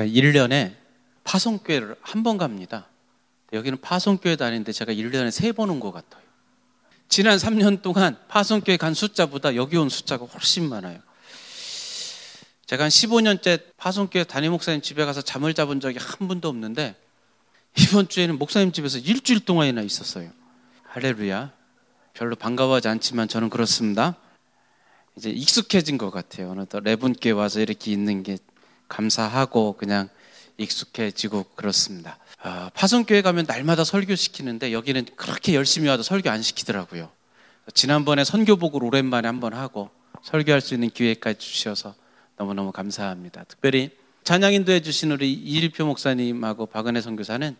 제가 1년에 파송교회를 한 번 갑니다. 여기는 파송교회 다니는데 제가 1년에 세 번 온 것 같아요. 지난 3년 동안 파송교회 간 숫자보다 여기 온 숫자가 훨씬 많아요. 제가 한 15년째 파송교회 담임 목사님 집에 가서 잠을 잡은 적이 한 번도 없는데 이번 주에는 목사님 집에서 일주일 동안이나 있었어요. 할렐루야. 별로 반가워하지 않지만 저는 그렇습니다. 이제 익숙해진 것 같아요. 어느덧 레분께 와서 이렇게 있는 게 감사하고 그냥 익숙해지고 그렇습니다. 아, 파송교회 가면 날마다 설교 시키는데 여기는 그렇게 열심히 와도 설교 안 시키더라고요. 지난번에 선교복을 오랜만에 한번 하고 설교할 수 있는 기회까지 주셔서 너무너무 감사합니다. 특별히 찬양 인도해 주신 우리 이일표 목사님하고 박은혜 선교사는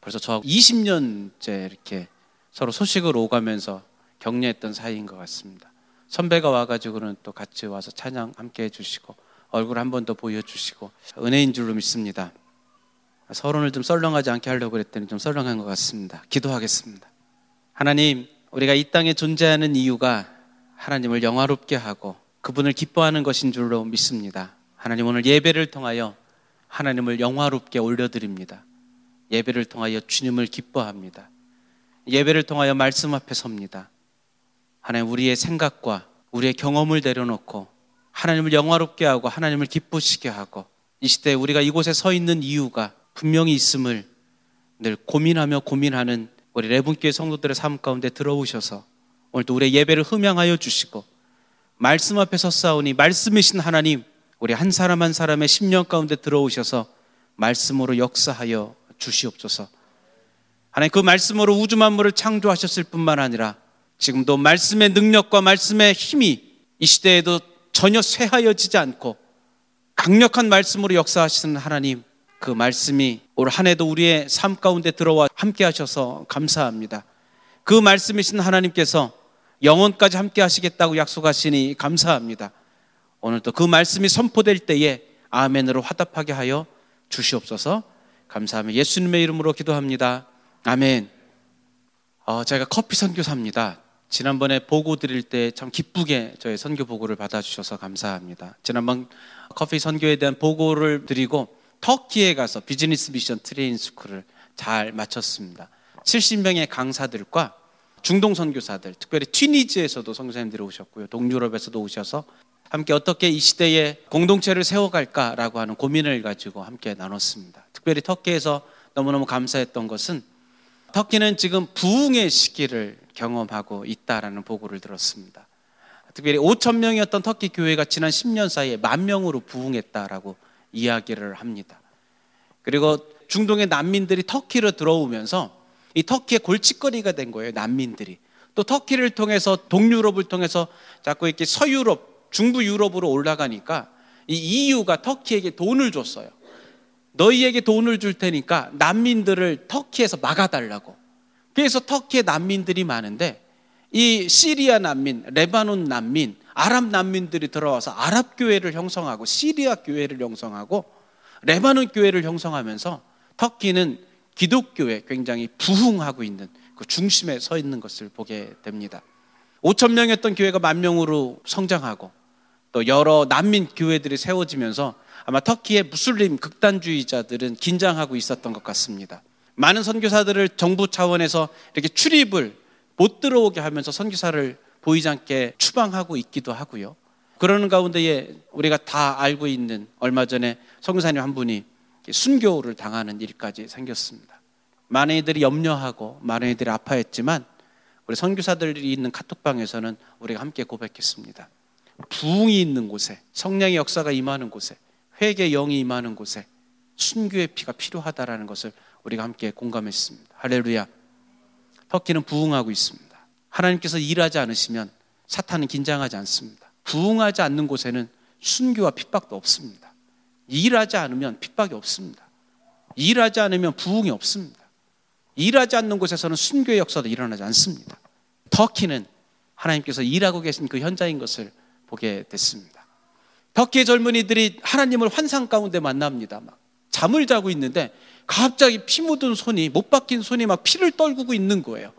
벌써 저 20년째 이렇게 서로 소식을 오가면서 격려했던 사이인 것 같습니다. 선배가 와가지고는 또 같이 와서 찬양 함께 해주시고 얼굴 한 번 더 보여주시고 은혜인 줄로 믿습니다. 서론을 좀 썰렁하지 않게 하려고 그랬더니 좀 썰렁한 것 같습니다. 기도하겠습니다. 하나님, 우리가 이 땅에 존재하는 이유가 하나님을 영화롭게 하고 그분을 기뻐하는 것인 줄로 믿습니다. 하나님 오늘 예배를 통하여 하나님을 영화롭게 올려드립니다. 예배를 통하여 주님을 기뻐합니다. 예배를 통하여 말씀 앞에 섭니다. 하나님 우리의 생각과 우리의 경험을 내려놓고 하나님을 영화롭게 하고 하나님을 기쁘시게 하고 이 시대에 우리가 이곳에 서 있는 이유가 분명히 있음을 늘 고민하며 고민하는 우리 레분교회 성도들의 삶 가운데 들어오셔서 오늘도 우리의 예배를 흠양하여 주시고 말씀 앞에 서 싸우니 말씀이신 하나님 우리 한 사람 한 사람의 심령 가운데 들어오셔서 말씀으로 역사하여 주시옵소서. 하나님 그 말씀으로 우주 만물을 창조하셨을 뿐만 아니라 지금도 말씀의 능력과 말씀의 힘이 이 시대에도 전혀 쇠하여지지 않고 강력한 말씀으로 역사하시는 하나님 그 말씀이 올 한 해도 우리의 삶 가운데 들어와 함께 하셔서 감사합니다. 그 말씀이신 하나님께서 영원까지 함께 하시겠다고 약속하시니 감사합니다. 오늘도 그 말씀이 선포될 때에 아멘으로 화답하게 하여 주시옵소서 감사하며 예수님의 이름으로 기도합니다. 아멘. 어, 제가 커피 선교사입니다. 지난번에 보고 드릴 때 참 기쁘게 저의 선교 보고를 받아주셔서 감사합니다. 지난번 커피 선교에 대한 보고를 드리고 터키에 가서 Business Mission Train School을 잘 마쳤습니다. 70명의 강사들과 중동 선교사들, 특별히 튀니지에서도 선교사님들이 오셨고요. 동유럽에서도 오셔서 함께 어떻게 이 시대에 공동체를 세워갈까라고 하는 고민을 가지고 함께 나눴습니다. 특별히 터키에서 너무너무 감사했던 것은 터키는 지금 부흥의 시기를 경험하고 있다라는 보고를 들었습니다. 특별히 5천 명이었던 터키 교회가 지난 10년 사이에 만 명으로 부흥했다라고 이야기를 합니다. 그리고 중동의 난민들이 터키로 들어오면서 이 터키의 골칫거리가 된 거예요. 난민들이. 또 터키를 통해서 동유럽을 통해서 자꾸 이렇게 서유럽, 중부 유럽으로 올라가니까 이 EU가 터키에게 돈을 줬어요. 너희에게 돈을 줄 테니까 난민들을 터키에서 막아달라고. 그래서 터키에 난민들이 많은데 이 시리아 난민, 레바논 난민, 아랍 난민들이 들어와서 아랍 교회를 형성하고 시리아 교회를 형성하고 레바논 교회를 형성하면서 터키는 기독교에 굉장히 부흥하고 있는 그 중심에 서 있는 것을 보게 됩니다. 5천 명이었던 교회가 만 명으로 성장하고 또 여러 난민 교회들이 세워지면서 아마 터키의 무슬림 극단주의자들은 긴장하고 있었던 것 같습니다. 많은 선교사들을 정부 차원에서 이렇게 출입을 못 들어오게 하면서 선교사를 보이지 않게 추방하고 있기도 하고요. 그러는 가운데에 우리가 다 알고 있는 얼마 전에 선교사님 한 분이 순교를 당하는 일까지 생겼습니다. 많은 이들이 염려하고 많은 이들이 아파했지만 우리 선교사들이 있는 카톡방에서는 우리가 함께 고백했습니다. 부흥이 있는 곳에 성령의 역사가 임하는 곳에 회개 영이 임하는 곳에 순교의 피가 필요하다라는 것을 우리가 함께 공감했습니다. 할렐루야. 터키는 부흥하고 있습니다. 하나님께서 일하지 않으시면 사탄은 긴장하지 않습니다. 부흥하지 않는 곳에는 순교와 핍박도 없습니다. 일하지 않으면 핍박이 없습니다. 일하지 않으면 부흥이 없습니다. 일하지 않는 곳에서는 순교의 역사도 일어나지 않습니다. 터키는 하나님께서 일하고 계신 그 현장인 것을 보게 됐습니다. 터키의 젊은이들이 하나님을 환상 가운데 만납니다. 막 잠을 자고 있는데 갑자기 피 묻은 손이 못 박힌 손이 막 피를 떨구고 있는 거예요.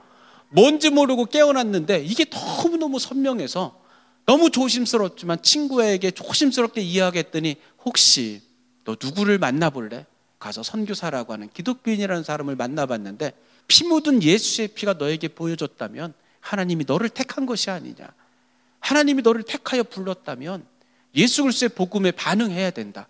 뭔지 모르고 깨어났는데 이게 너무너무 선명해서 너무 조심스럽지만 친구에게 조심스럽게 이야기했더니 혹시 너 누구를 만나볼래? 가서 선교사라고 하는 기독교인이라는 사람을 만나봤는데 피 묻은 예수의 피가 너에게 보여줬다면 하나님이 너를 택한 것이 아니냐. 하나님이 너를 택하여 불렀다면 예수 그리스도의 복음에 반응해야 된다.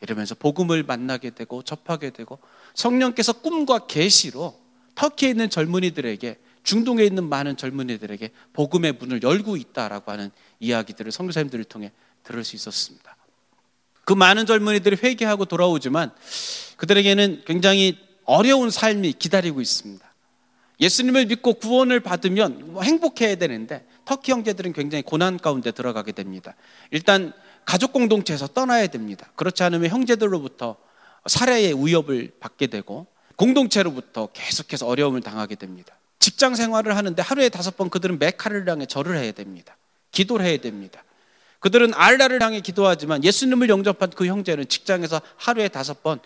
이러면서 복음을 만나게 되고 접하게 되고 성령께서 꿈과 계시로 터키에 있는 젊은이들에게 중동에 있는 많은 젊은이들에게 복음의 문을 열고 있다라고 하는 이야기들을 선교사님들을 통해 들을 수 있었습니다. 그 많은 젊은이들이 회개하고 돌아오지만 그들에게는 굉장히 어려운 삶이 기다리고 있습니다. 예수님을 믿고 구원을 받으면 뭐 행복해야 되는데 터키 형제들은 굉장히 고난 가운데 들어가게 됩니다. 일단 가족 공동체에서 떠나야 됩니다. 그렇지 않으면 형제들로부터 살해의 위협을 받게 되고 공동체로부터 계속해서 어려움을 당하게 됩니다. 직장 생활을 하는데 하루에 다섯 번 그들은 메카를 향해 절을 해야 됩니다. 기도를 해야 됩니다. 그들은 알라를 향해 기도하지만 예수님을 영접한 그 형제는 직장에서 하루에 다섯 번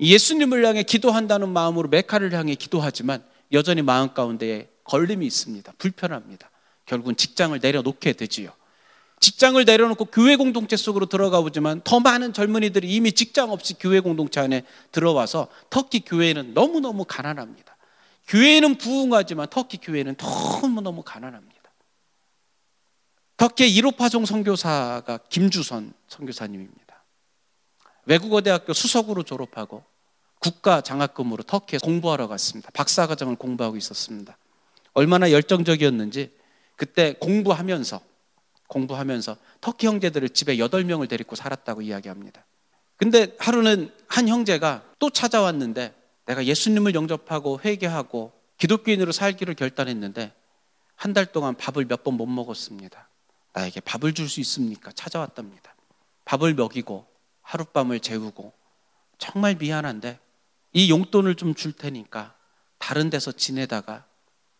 예수님을 향해 기도한다는 마음으로 메카를 향해 기도하지만 여전히 마음 가운데에 걸림이 있습니다. 불편합니다. 결국은 직장을 내려놓게 되지요. 직장을 내려놓고 교회 공동체 속으로 들어가 보지만 더 많은 젊은이들이 이미 직장 없이 교회 공동체 안에 들어와서 터키 교회는 너무너무 가난합니다. 교회는 부흥하지만 터키 교회는 너무너무 가난합니다. 터키의 1호 파종 선교사가 김주선 선교사님입니다. 외국어 대학교 수석으로 졸업하고 국가 장학금으로 터키에 공부하러 갔습니다. 박사과정을 공부하고 있었습니다. 얼마나 열정적이었는지 그때 공부하면서 공부하면서 터키 형제들을 집에 8명을 데리고 살았다고 이야기합니다. 근데 하루는 한 형제가 또 찾아왔는데 내가 예수님을 영접하고 회개하고 기독교인으로 살기를 결단했는데 한 달 동안 밥을 몇 번 못 먹었습니다. 나에게 밥을 줄 수 있습니까? 찾아왔답니다. 밥을 먹이고 하룻밤을 재우고 정말 미안한데 이 용돈을 좀 줄 테니까 다른 데서 지내다가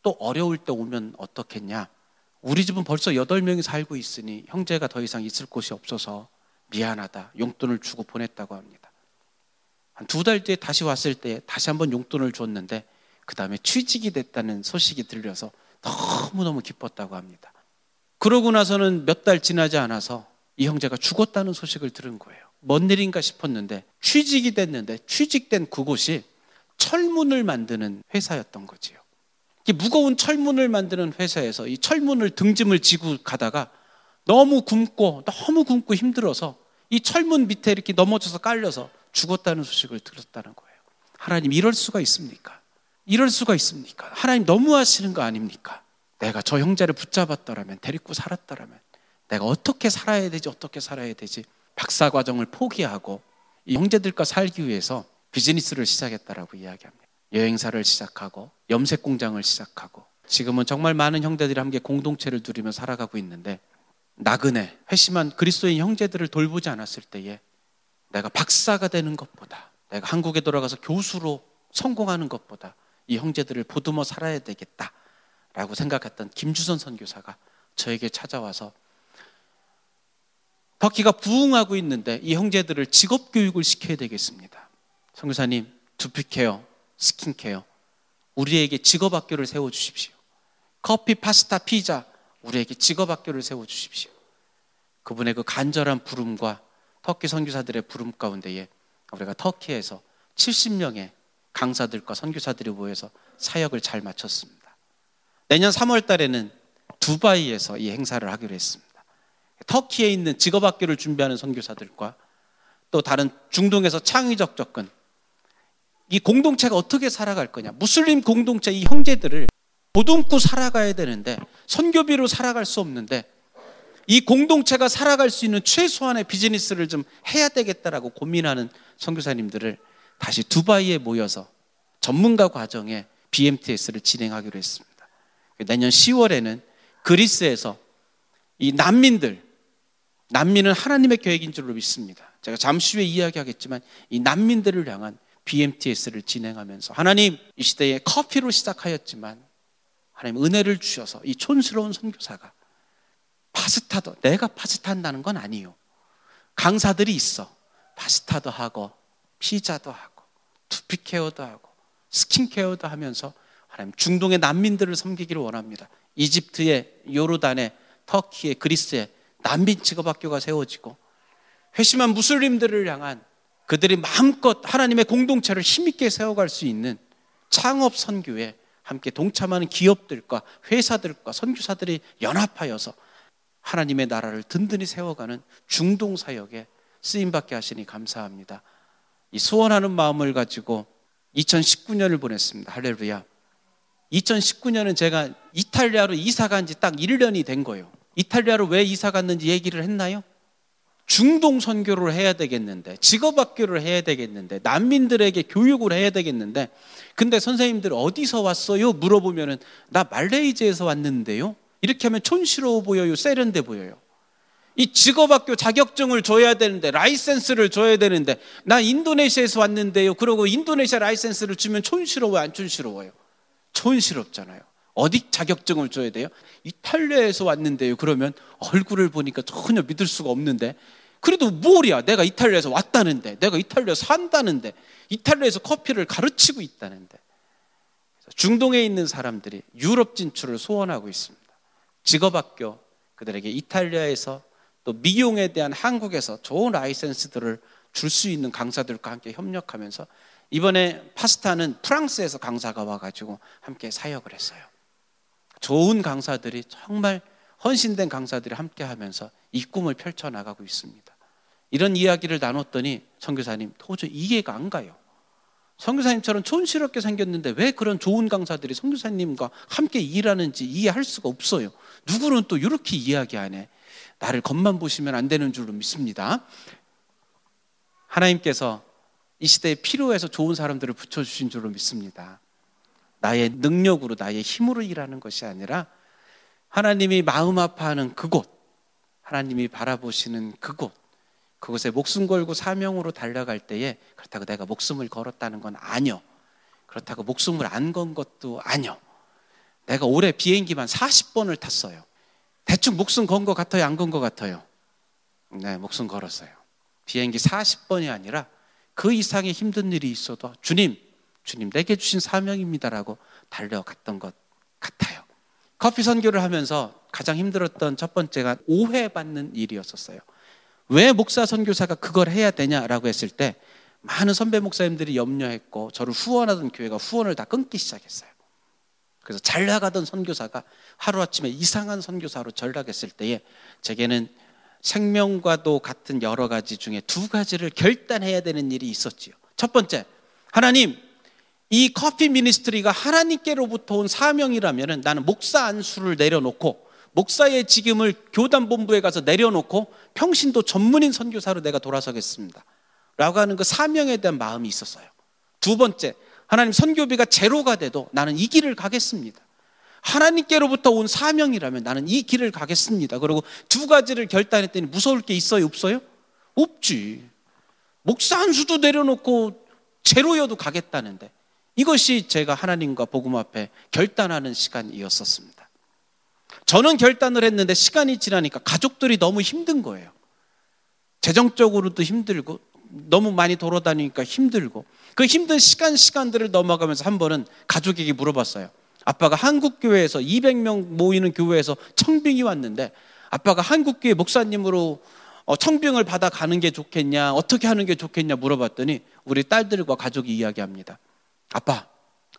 또 어려울 때 오면 어떻겠냐? 우리 집은 벌써 여덟 명이 살고 있으니 형제가 더 이상 있을 곳이 없어서 미안하다. 용돈을 주고 보냈다고 합니다. 한 두 달 뒤에 다시 왔을 때 다시 한번 용돈을 줬는데 그 다음에 취직이 됐다는 소식이 들려서 너무너무 기뻤다고 합니다. 그러고 나서는 몇 달 지나지 않아서 이 형제가 죽었다는 소식을 들은 거예요. 뭔 일인가 싶었는데 취직이 됐는데 취직된 그곳이 철문을 만드는 회사였던 거지요. 무거운 철문을 만드는 회사에서 이 철문을 등짐을 지고 가다가 너무 굶고 너무 굶고 힘들어서 이 철문 밑에 이렇게 넘어져서 깔려서 죽었다는 소식을 들었다는 거예요. 하나님 이럴 수가 있습니까? 이럴 수가 있습니까? 하나님 너무 하시는 거 아닙니까? 내가 저 형제를 붙잡았더라면 데리고 살았더라면 내가 어떻게 살아야 되지 어떻게 살아야 되지 박사 과정을 포기하고 이 형제들과 살기 위해서 비즈니스를 시작했다라고 이야기합니다. 여행사를 시작하고 염색 공장을 시작하고 지금은 정말 많은 형제들이 함께 공동체를 누리며 살아가고 있는데 나그네 회심한 그리스도인 형제들을 돌보지 않았을 때에 내가 박사가 되는 것보다 내가 한국에 돌아가서 교수로 성공하는 것보다 이 형제들을 보듬어 살아야 되겠다 라고 생각했던 김주선 선교사가 저에게 찾아와서 터키가 부흥하고 있는데 이 형제들을 직업 교육을 시켜야 되겠습니다. 선교사님 두피 care skin care. 우리에게 직업 학교를 세워 주십시오. 커피, 파스타, 피자. 우리에게 직업 학교를 세워 주십시오. 그분의 그 간절한 부름과 터키 선교사들의 부름 가운데에 우리가 터키에서 70명의 강사들과 선교사들이 모여서 사역을 잘 마쳤습니다. 내년 3월 달에는 두바이에서 이 행사를 하기로 했습니다. 터키에 있는 직업학교를 준비하는 선교사들과 또 다른 중동에서 창의적 접근, 이 공동체가 어떻게 살아갈 거냐. 무슬림 공동체 이 형제들을 보듬고 살아가야 되는데 선교비로 살아갈 수 없는데 이 공동체가 살아갈 수 있는 최소한의 비즈니스를 좀 해야 되겠다라고 고민하는 선교사님들을 다시 두바이에 모여서 전문가 과정에 BMTS를 진행하기로 했습니다. 내년 10월에는 그리스에서 이 난민들, 난민은 하나님의 계획인 줄로 믿습니다. 제가 잠시 후에 이야기하겠지만 이 난민들을 향한 BMTS를 진행하면서 하나님 이 시대에 커피로 시작하였지만 하나님 은혜를 주셔서 이 촌스러운 선교사가 파스타도 내가 파스타 한다는 건 아니요. 강사들이 있어. 파스타도 하고 피자도 하고 두피케어도 하고 스킨케어도 하면서 하나님 중동의 난민들을 섬기기를 원합니다. 이집트의 요르단의 터키의 그리스의 난민 직업 학교가 세워지고 회심한 무슬림들을 향한 그들이 마음껏 하나님의 공동체를 힘있게 세워갈 수 있는 창업 선교에 함께 동참하는 기업들과 회사들과 선교사들이 연합하여서 하나님의 나라를 든든히 세워가는 중동 사역에 쓰임받게 하시니 감사합니다. 이 소원하는 마음을 가지고 2019년을 보냈습니다. 할렐루야. 2019년은 제가 이탈리아로 이사 간 지 딱 1년이 된 거예요. 이탈리아로 왜 이사 갔는지 얘기를 했나요? 중동 선교를 해야 되겠는데, 직업 학교를 해야 되겠는데, 난민들에게 교육을 해야 되겠는데, 근데 선생님들 어디서 왔어요? 물어보면은 나 말레이시아에서 왔는데요. 이렇게 하면 촌스러워 보여요, 세련돼 보여요. 이 직업학교 자격증을 줘야 되는데 라이센스를 줘야 되는데 나 인도네시아에서 왔는데요. 그러고 인도네시아 라이센스를 주면 촌스러워요, 안 촌스러워요? 촌스럽잖아요. 어디 자격증을 줘야 돼요? 이탈리아에서 왔는데요. 그러면 얼굴을 보니까 전혀 믿을 수가 없는데 그래도 뭘이야? 내가 이탈리아에서 왔다는데 내가 이탈리아에서 산다는데 이탈리아에서 커피를 가르치고 있다는데 중동에 있는 사람들이 유럽 진출을 소원하고 있습니다. 직업학교 그들에게 이탈리아에서 또 미용에 대한 한국에서 좋은 라이센스들을 줄 수 있는 강사들과 함께 협력하면서 이번에 파스타는 프랑스에서 강사가 와가지고 함께 사역을 했어요. 좋은 강사들이 정말 헌신된 강사들이 함께 하면서 이 꿈을 펼쳐나가고 있습니다. 이런 이야기를 나눴더니 선교사님 도저히 이해가 안 가요. 선교사님처럼 촌스럽게 생겼는데 왜 그런 좋은 강사들이 선교사님과 함께 일하는지 이해할 수가 없어요. 누구는 또 이렇게 이야기하네. 나를 겉만 보시면 안 되는 줄로 믿습니다. 하나님께서 이 시대에 필요해서 좋은 사람들을 붙여주신 줄로 믿습니다. 나의 능력으로, 나의 힘으로 일하는 것이 아니라 하나님이 마음 아파하는 그곳, 하나님이 바라보시는 그곳, 그곳에 목숨 걸고 사명으로 달려갈 때에 그렇다고 내가 목숨을 걸었다는 건 아니요. 그렇다고 목숨을 안 건 것도 아니요. 내가 올해 비행기만 40번을 탔어요. 대충 목숨 건 것 같아요? 안 건 것 같아요? 네, 목숨 걸었어요. 비행기 40번이 아니라 그 이상의 힘든 일이 있어도 주님, 주님 내게 주신 사명입니다라고 달려갔던 것 같아요. 커피 선교를 하면서 가장 힘들었던 첫 번째가 오해받는 일이었었어요. 왜 목사 선교사가 그걸 해야 되냐라고 했을 때 많은 선배 목사님들이 염려했고 저를 후원하던 교회가 후원을 다 끊기 시작했어요. 그래서 잘 나가던 선교사가 하루아침에 이상한 선교사로 전락했을 때에 제게는 생명과도 같은 여러 가지 중에 두 가지를 결단해야 되는 일이 있었지요. 첫 번째, 하나님, 이 커피 미니스트리가 하나님께로부터 온 사명이라면 나는 목사 안수를 내려놓고 목사의 직임을 교단 본부에 가서 내려놓고 평신도 전문인 선교사로 내가 돌아서겠습니다. 라고 하는 그 사명에 대한 마음이 있었어요. 두 번째, 하나님 선교비가 제로가 돼도 나는 이 길을 가겠습니다. 하나님께로부터 온 사명이라면 나는 이 길을 가겠습니다. 그리고 두 가지를 결단했더니 무서울 게 있어요? 없어요? 없지. 목사 한 수도 내려놓고 제로여도 가겠다는데 이것이 제가 하나님과 복음 앞에 결단하는 시간이었었습니다. 저는 결단을 했는데 시간이 지나니까 가족들이 너무 힘든 거예요. 재정적으로도 힘들고 너무 많이 돌아다니니까 힘들고 그 힘든 시간 시간들을 넘어가면서 한 번은 가족에게 물어봤어요. 아빠가 한국 교회에서 200명 모이는 교회에서 청빙이 왔는데 아빠가 한국 교회 목사님으로 어, 청빙을 받아 가는 게 좋겠냐, 어떻게 하는 게 좋겠냐 물어봤더니 우리 딸들과 가족이 이야기합니다. 아빠,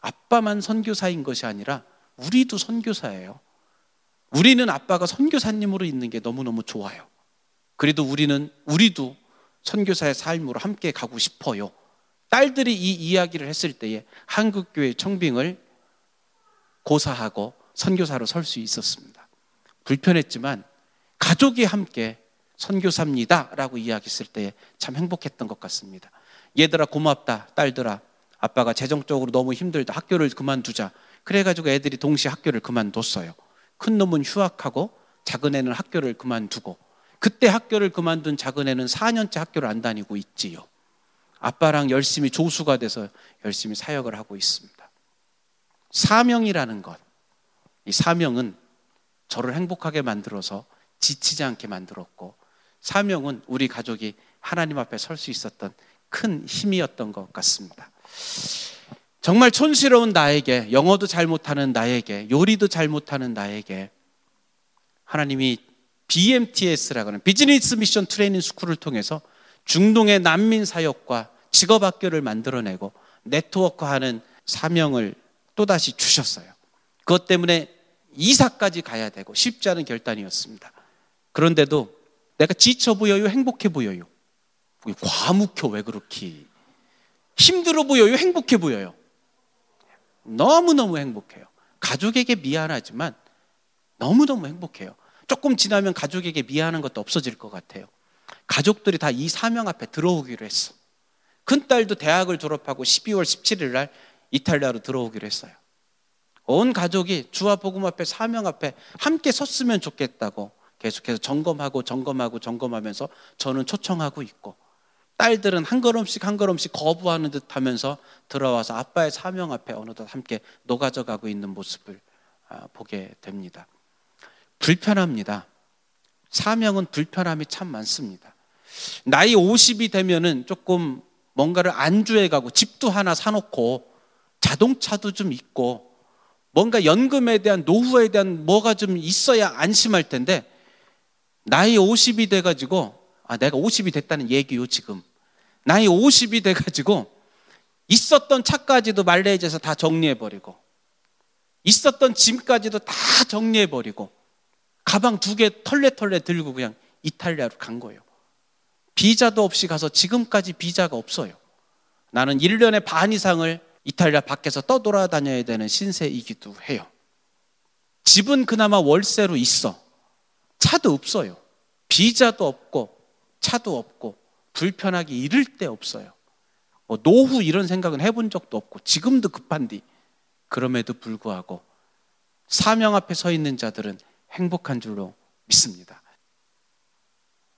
아빠만 선교사인 것이 아니라 우리도 선교사예요. 우리는 아빠가 선교사님으로 있는 게 너무너무 좋아요. 그래도 우리는 우리도 선교사의 삶으로 함께 가고 싶어요. 딸들이 이 이야기를 했을 때에 한국교회 청빙을 고사하고 선교사로 설 수 있었습니다. 불편했지만 가족이 함께 선교사입니다 라고 이야기했을 때에 참 행복했던 것 같습니다. 얘들아 고맙다. 딸들아. 아빠가 재정적으로 너무 힘들다. 학교를 그만두자. 그래가지고 애들이 동시에 학교를 그만뒀어요. 큰 놈은 휴학하고 작은 애는 학교를 그만두고 그때 학교를 그만둔 작은 애는 4년째 학교를 안 다니고 있지요. 아빠랑 열심히 조수가 돼서 열심히 사역을 하고 있습니다. 사명이라는 것, 이 사명은 저를 행복하게 만들어서 지치지 않게 만들었고, 사명은 우리 가족이 하나님 앞에 설 수 있었던 큰 힘이었던 것 같습니다. 정말 촌스러운 나에게, 영어도 잘 못하는 나에게, 요리도 잘 못하는 나에게, 하나님이 BMTS라고 하는 비즈니스 미션 트레이닝 스쿨을 통해서 중동의 난민 사역과 직업 학교를 만들어내고 네트워크하는 사명을 또다시 주셨어요. 그것 때문에 이사까지 가야 되고 쉽지 않은 결단이었습니다. 그런데도 내가 지쳐 보여요? 행복해 보여요? 과묵혀 왜 그렇게 힘들어 보여요? 행복해 보여요? 너무너무 행복해요. 가족에게 미안하지만 너무너무 행복해요. 조금 지나면 가족에게 미안한 것도 없어질 것 같아요. 가족들이 다 이 사명 앞에 들어오기로 했어. 큰딸도 대학을 졸업하고 12월 17일 날 이탈리아로 들어오기로 했어요. 온 가족이 주와 복음 앞에 사명 앞에 함께 섰으면 좋겠다고 계속해서 점검하고 점검하고 점검하면서 저는 초청하고 있고 딸들은 한 걸음씩 한 걸음씩 거부하는 듯 하면서 들어와서 아빠의 사명 앞에 어느덧 함께 녹아져 가고 있는 모습을 아, 보게 됩니다. 불편합니다. 사명은 불편함이 참 많습니다. 나이 50이 되면은 조금 뭔가를 안주해 가고 집도 하나 사놓고 자동차도 좀 있고 뭔가 연금에 대한 노후에 대한 뭐가 좀 있어야 안심할 텐데 나이 50이 돼가지고 아 내가 50이 됐다는 얘기요 지금 나이 50이 돼가지고 있었던 차까지도 말레이즈에서 다 정리해버리고 있었던 짐까지도 다 정리해버리고 가방 두 개 털레털레 들고 그냥 이탈리아로 간 거예요. 비자도 없이 가서 지금까지 비자가 없어요. 나는 1년에 반 이상을 이탈리아 밖에서 떠돌아다녀야 되는 신세이기도 해요. 집은 그나마 월세로 있어. 차도 없어요. 비자도 없고 차도 없고 불편하게 이를 데 없어요. 뭐 노후 이런 생각은 해본 적도 없고 지금도 급한디 그럼에도 불구하고 사명 앞에 서 있는 자들은 행복한 줄로 믿습니다.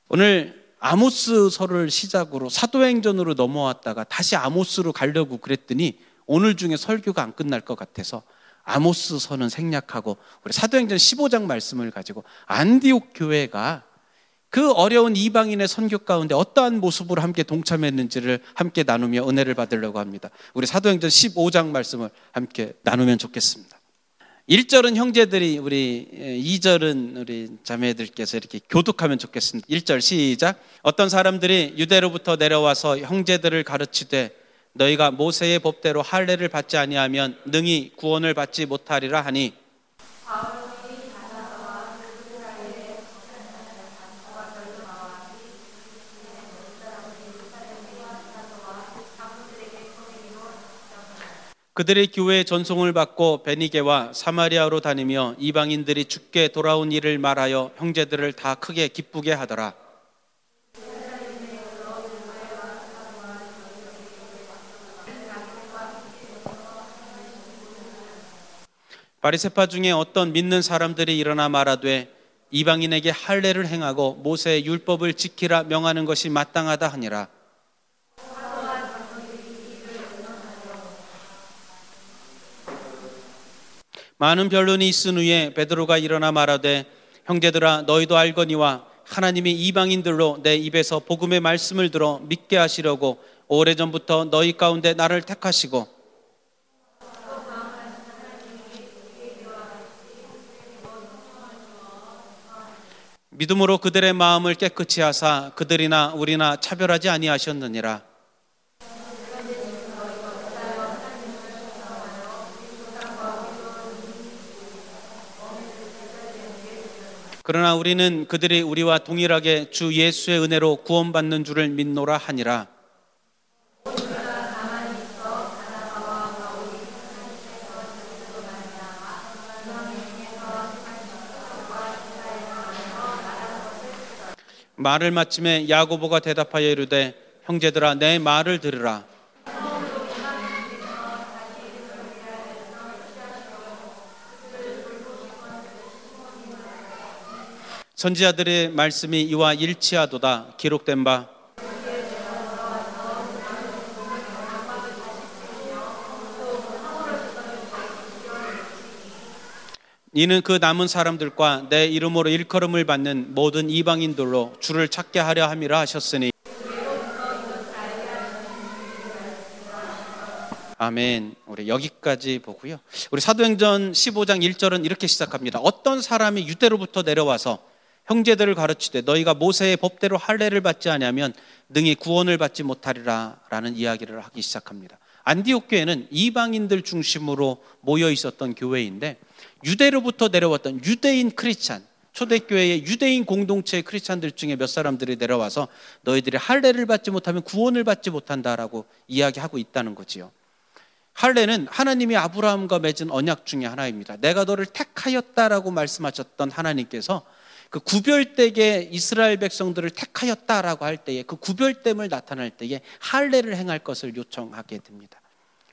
오늘 아모스서를 시작으로 사도행전으로 넘어왔다가 다시 아모스로 가려고 그랬더니 오늘 중에 설교가 안 끝날 것 같아서 아모스서는 생략하고 우리 사도행전 15장 말씀을 가지고 안디옥 교회가 그 어려운 이방인의 선교 가운데 어떠한 모습으로 함께 동참했는지를 함께 나누며 은혜를 받으려고 합니다. 우리 사도행전 15장 말씀을 함께 나누면 좋겠습니다. 1절은 형제들이 우리 2절은 우리 자매들께서 이렇게 교독하면 좋겠습니다. 1절 시작. 어떤 사람들이 유대로부터 내려와서 형제들을 가르치되 너희가 모세의 법대로 할례를 받지 아니하면 능히 구원을 받지 못하리라 하니 그들의 교회의 전송을 받고 베니게와 사마리아로 다니며 이방인들이 죽게 돌아온 일을 말하여 형제들을 다 크게 기쁘게 하더라. 바리세파 중에 어떤 믿는 사람들이 일어나 말하되 이방인에게 할례를 행하고 모세의 율법을 지키라 명하는 것이 마땅하다 하니라. 많은 변론이 있은 후에 베드로가 일어나 말하되 형제들아 너희도 알거니와 하나님이 이방인들로 내 입에서 복음의 말씀을 들어 믿게 하시려고 오래전부터 너희 가운데 나를 택하시고 믿음으로 그들의 마음을 깨끗이 하사 그들이나 우리나 차별하지 아니하셨느니라. 그러나 우리는 그들이 우리와 동일하게 주 예수의 은혜로 구원받는 줄을 믿노라 하니라. 말을 마침에 야고보가 대답하여 이르되 형제들아 내 말을 들으라 선지자들의 말씀이 이와 일치하도다 기록된 바 이는 그 남은 사람들과 내 이름으로 일컬음을 받는 모든 이방인들로 주를 찾게 하려 함이라 하셨으니 아멘. 우리 여기까지 보고요. 우리 사도행전 15장 1절은 이렇게 시작합니다. 어떤 사람이 유대로부터 내려와서 형제들을 가르치되 너희가 모세의 법대로 할례를 받지 아니하면 능히 구원을 받지 못하리라라는 이야기를 하기 시작합니다. 안디옥 교회는 이방인들 중심으로 모여 있었던 교회인데 유대로부터 내려왔던 유대인 크리스찬 초대교회의 유대인 공동체의 크리스찬들 중에 몇 사람들이 내려와서 너희들이 할례를 받지 못하면 구원을 받지 못한다라고 이야기하고 있다는 거지요. 할례는 하나님이 아브라함과 맺은 언약 중의 하나입니다. 내가 너를 택하였다라고 말씀하셨던 하나님께서 그 구별되게 이스라엘 백성들을 택하였다라고 할 때에 그 구별됨을 나타낼 때에 할례를 행할 것을 요청하게 됩니다.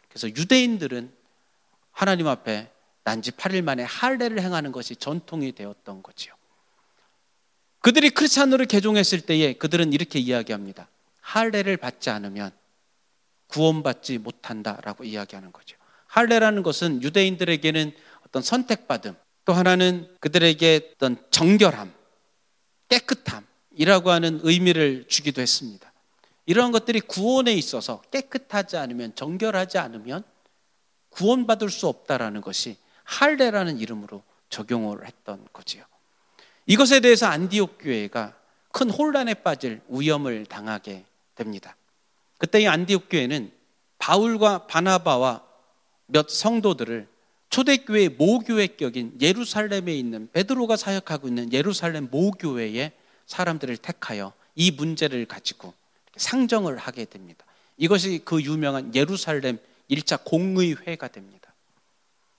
그래서 유대인들은 하나님 앞에 난지 8일 만에 할례를 행하는 것이 전통이 되었던 거지요. 그들이 크리스찬으로 개종했을 때에 그들은 이렇게 이야기합니다. 할례를 받지 않으면 구원받지 못한다라고 이야기하는 거죠. 할례라는 것은 유대인들에게는 어떤 선택받음, 또 하나는 그들에게 어떤 정결함, 깨끗함이라고 하는 의미를 주기도 했습니다. 이러한 것들이 구원에 있어서 깨끗하지 않으면 정결하지 않으면 구원받을 수 없다라는 것이 할례라는 이름으로 적용을 했던 거지요. 이것에 대해서 안디옥 교회가 큰 혼란에 빠질 위험을 당하게 됩니다. 그때 이 안디옥 교회는 바울과 바나바와 몇 성도들을 초대교회 모교회격인 예루살렘에 있는 베드로가 사역하고 있는 예루살렘 모교회의 사람들을 택하여 이 문제를 가지고 상정을 하게 됩니다. 이것이 그 유명한 예루살렘 1차 공의회가 됩니다.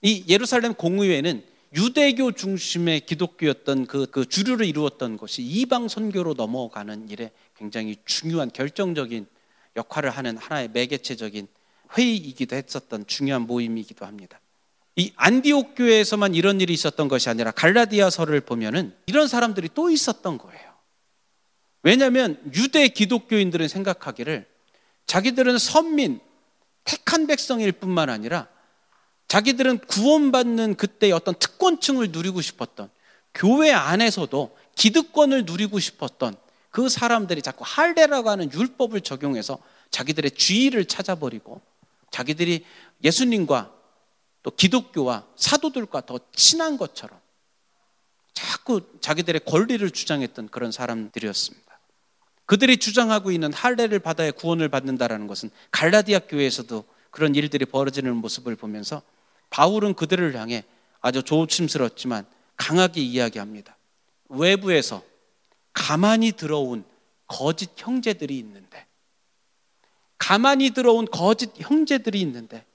이 예루살렘 공의회는 유대교 중심의 기독교였던 그, 그 주류를 이루었던 것이 이방 선교로 넘어가는 일에 굉장히 중요한 결정적인 역할을 하는 하나의 매개체적인 회의이기도 했었던 중요한 모임이기도 합니다. 이 안디옥 교회에서만 이런 일이 있었던 것이 아니라 갈라디아서를 보면은 이런 사람들이 또 있었던 거예요. 왜냐하면 유대 기독교인들은 생각하기를 자기들은 선민, 택한 백성일 뿐만 아니라 자기들은 구원받는 그때의 어떤 특권층을 누리고 싶었던 교회 안에서도 기득권을 누리고 싶었던 그 사람들이 자꾸 할례라고 하는 율법을 적용해서 자기들의 주의를 찾아버리고 자기들이 예수님과 또 기독교와 사도들과 더 친한 것처럼 자꾸 자기들의 권리를 주장했던 그런 사람들이었습니다. 그들이 주장하고 있는 할례를 받아야 구원을 받는다라는 것은 갈라디아 교회에서도 그런 일들이 벌어지는 모습을 보면서 바울은 그들을 향해 아주 조심스럽지만 강하게 이야기합니다. 외부에서 가만히 들어온 거짓 형제들이 있는데 가만히 들어온 거짓 형제들이 있는데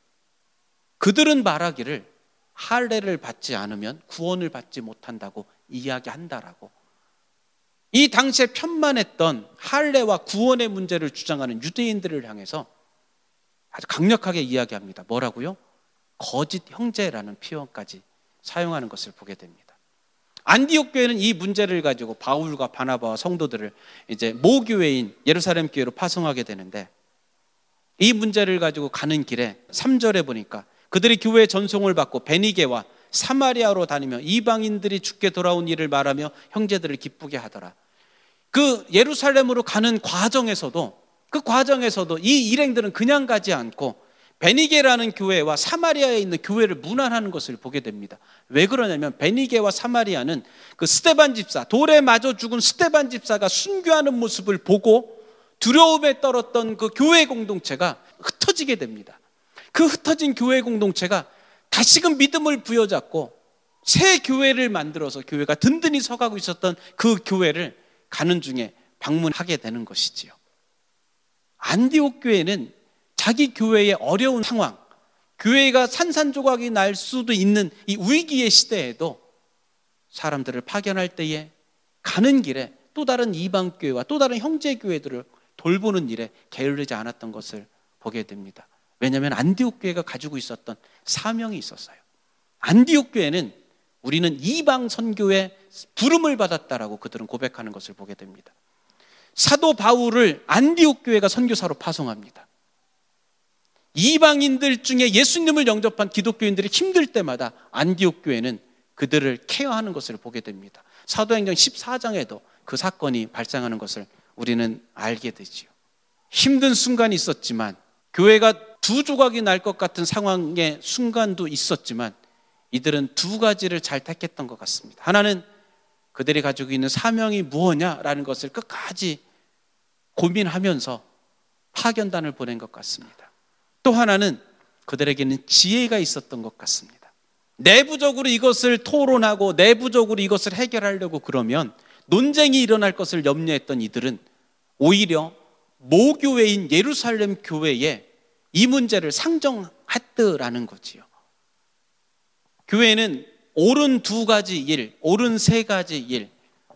그들은 말하기를 할례를 받지 않으면 구원을 받지 못한다고 이야기한다라고. 이 당시에 편만했던 할례와 구원의 문제를 주장하는 유대인들을 향해서 아주 강력하게 이야기합니다. 뭐라고요? 거짓 형제라는 표현까지 사용하는 것을 보게 됩니다. 안디옥 교회는 이 문제를 가지고 바울과 바나바와 성도들을 이제 모교회인 예루살렘 교회로 파송하게 되는데 이 문제를 가지고 가는 길에 3절에 보니까 그들이 교회 전송을 받고 베니게와 사마리아로 다니며 이방인들이 죽게 돌아온 일을 말하며 형제들을 기쁘게 하더라. 그 예루살렘으로 가는 과정에서도 그 과정에서도 이 일행들은 그냥 가지 않고 베니게라는 교회와 사마리아에 있는 교회를 문안하는 것을 보게 됩니다. 왜 그러냐면 베니게와 사마리아는 그 스테반 집사, 돌에 맞아 죽은 스테반 집사가 순교하는 모습을 보고 두려움에 떨었던 그 교회 공동체가 흩어지게 됩니다. 그 흩어진 교회 공동체가 다시금 믿음을 부여잡고 새 교회를 만들어서 교회가 든든히 서가고 있었던 그 교회를 가는 중에 방문하게 되는 것이지요. 안디옥 교회는 자기 교회의 어려운 상황, 교회가 산산조각이 날 수도 있는 이 위기의 시대에도 사람들을 파견할 때에 가는 길에 또 다른 이방 교회와 또 다른 형제 교회들을 돌보는 일에 게을르지 않았던 것을 보게 됩니다. 왜냐하면 안디옥 교회가 가지고 있었던 사명이 있었어요. 안디옥 교회는 우리는 이방 선교의 부름을 받았다라고 그들은 고백하는 것을 보게 됩니다. 사도 바울을 안디옥 교회가 선교사로 파송합니다. 이방인들 중에 예수님을 영접한 기독교인들이 힘들 때마다 안디옥 교회는 그들을 케어하는 것을 보게 됩니다. 사도행전 14장에도 그 사건이 발생하는 것을 우리는 알게 되지요. 힘든 순간이 있었지만 교회가 두 조각이 날 것 같은 상황의 순간도 있었지만 이들은 두 가지를 잘 택했던 것 같습니다. 하나는 그들이 가지고 있는 사명이 무엇냐라는 것을 끝까지 고민하면서 파견단을 보낸 것 같습니다. 또 하나는 그들에게는 지혜가 있었던 것 같습니다. 내부적으로 이것을 토론하고 내부적으로 이것을 해결하려고 그러면 논쟁이 일어날 것을 염려했던 이들은 오히려 모교회인 예루살렘 교회에 이 문제를 상정했더라는 거지요. 교회는 옳은 두 가지 일, 옳은 세 가지 일,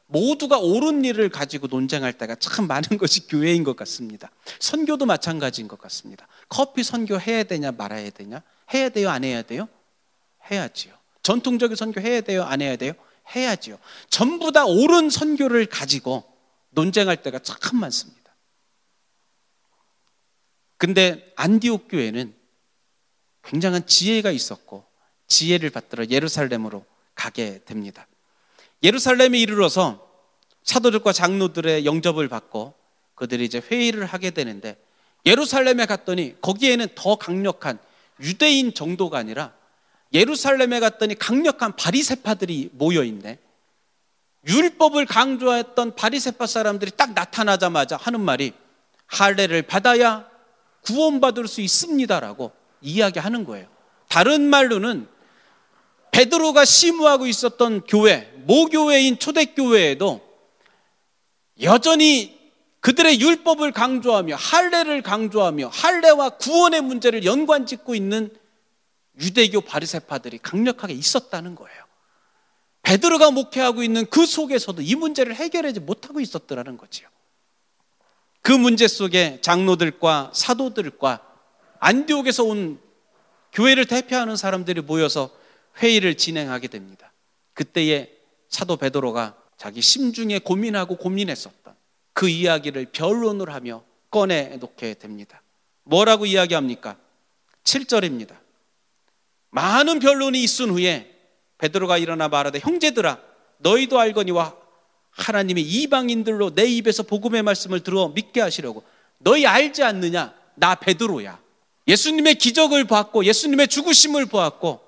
모두가 옳은 일을 가지고 논쟁할 때가 참 많은 것이 교회인 것 같습니다. 선교도 마찬가지인 것 같습니다. 커피 선교 해야 되냐 말아야 되냐? 해야 돼요, 안 해야 돼요? 해야지요. 전통적인 선교 해야 돼요, 안 해야 돼요? 해야지요. 전부 다 옳은 선교를 가지고 논쟁할 때가 참 많습니다. 근데 안디옥 교회는 굉장한 지혜가 있었고 지혜를 받들어 예루살렘으로 가게 됩니다. 예루살렘에 이르러서 사도들과 장로들의 영접을 받고 그들이 이제 회의를 하게 되는데 예루살렘에 갔더니 거기에는 더 강력한 유대인 정도가 아니라 예루살렘에 갔더니 강력한 바리세파들이 모여 있네. 율법을 강조했던 바리세파 사람들이 딱 나타나자마자 하는 말이 할례를 받아야 구원받을 수 있습니다라고 이야기하는 거예요. 다른 말로는 베드로가 심무하고 있었던 교회, 모교회인 초대교회에도 여전히 그들의 율법을 강조하며 할례를 강조하며 할례와 구원의 문제를 연관짓고 있는 유대교 바리새파들이 강력하게 있었다는 거예요. 베드로가 목회하고 있는 그 속에서도 이 문제를 해결하지 못하고 있었더라는 거지요. 그 문제 속에 장로들과 사도들과 안디옥에서 온 교회를 대표하는 사람들이 모여서 회의를 진행하게 됩니다. 그때에 사도 베드로가 자기 심중에 고민하고 고민했었던 그 이야기를 변론을 하며 꺼내 놓게 됩니다. 뭐라고 이야기합니까? 7절입니다. 많은 변론이 있은 후에 베드로가 일어나 말하되 형제들아 너희도 알거니와 하나님이 이방인들로 내 입에서 복음의 말씀을 들어 믿게 하시려고 너희 알지 않느냐 나 베드로야 예수님의 기적을 봤고 예수님의 죽으심을 보았고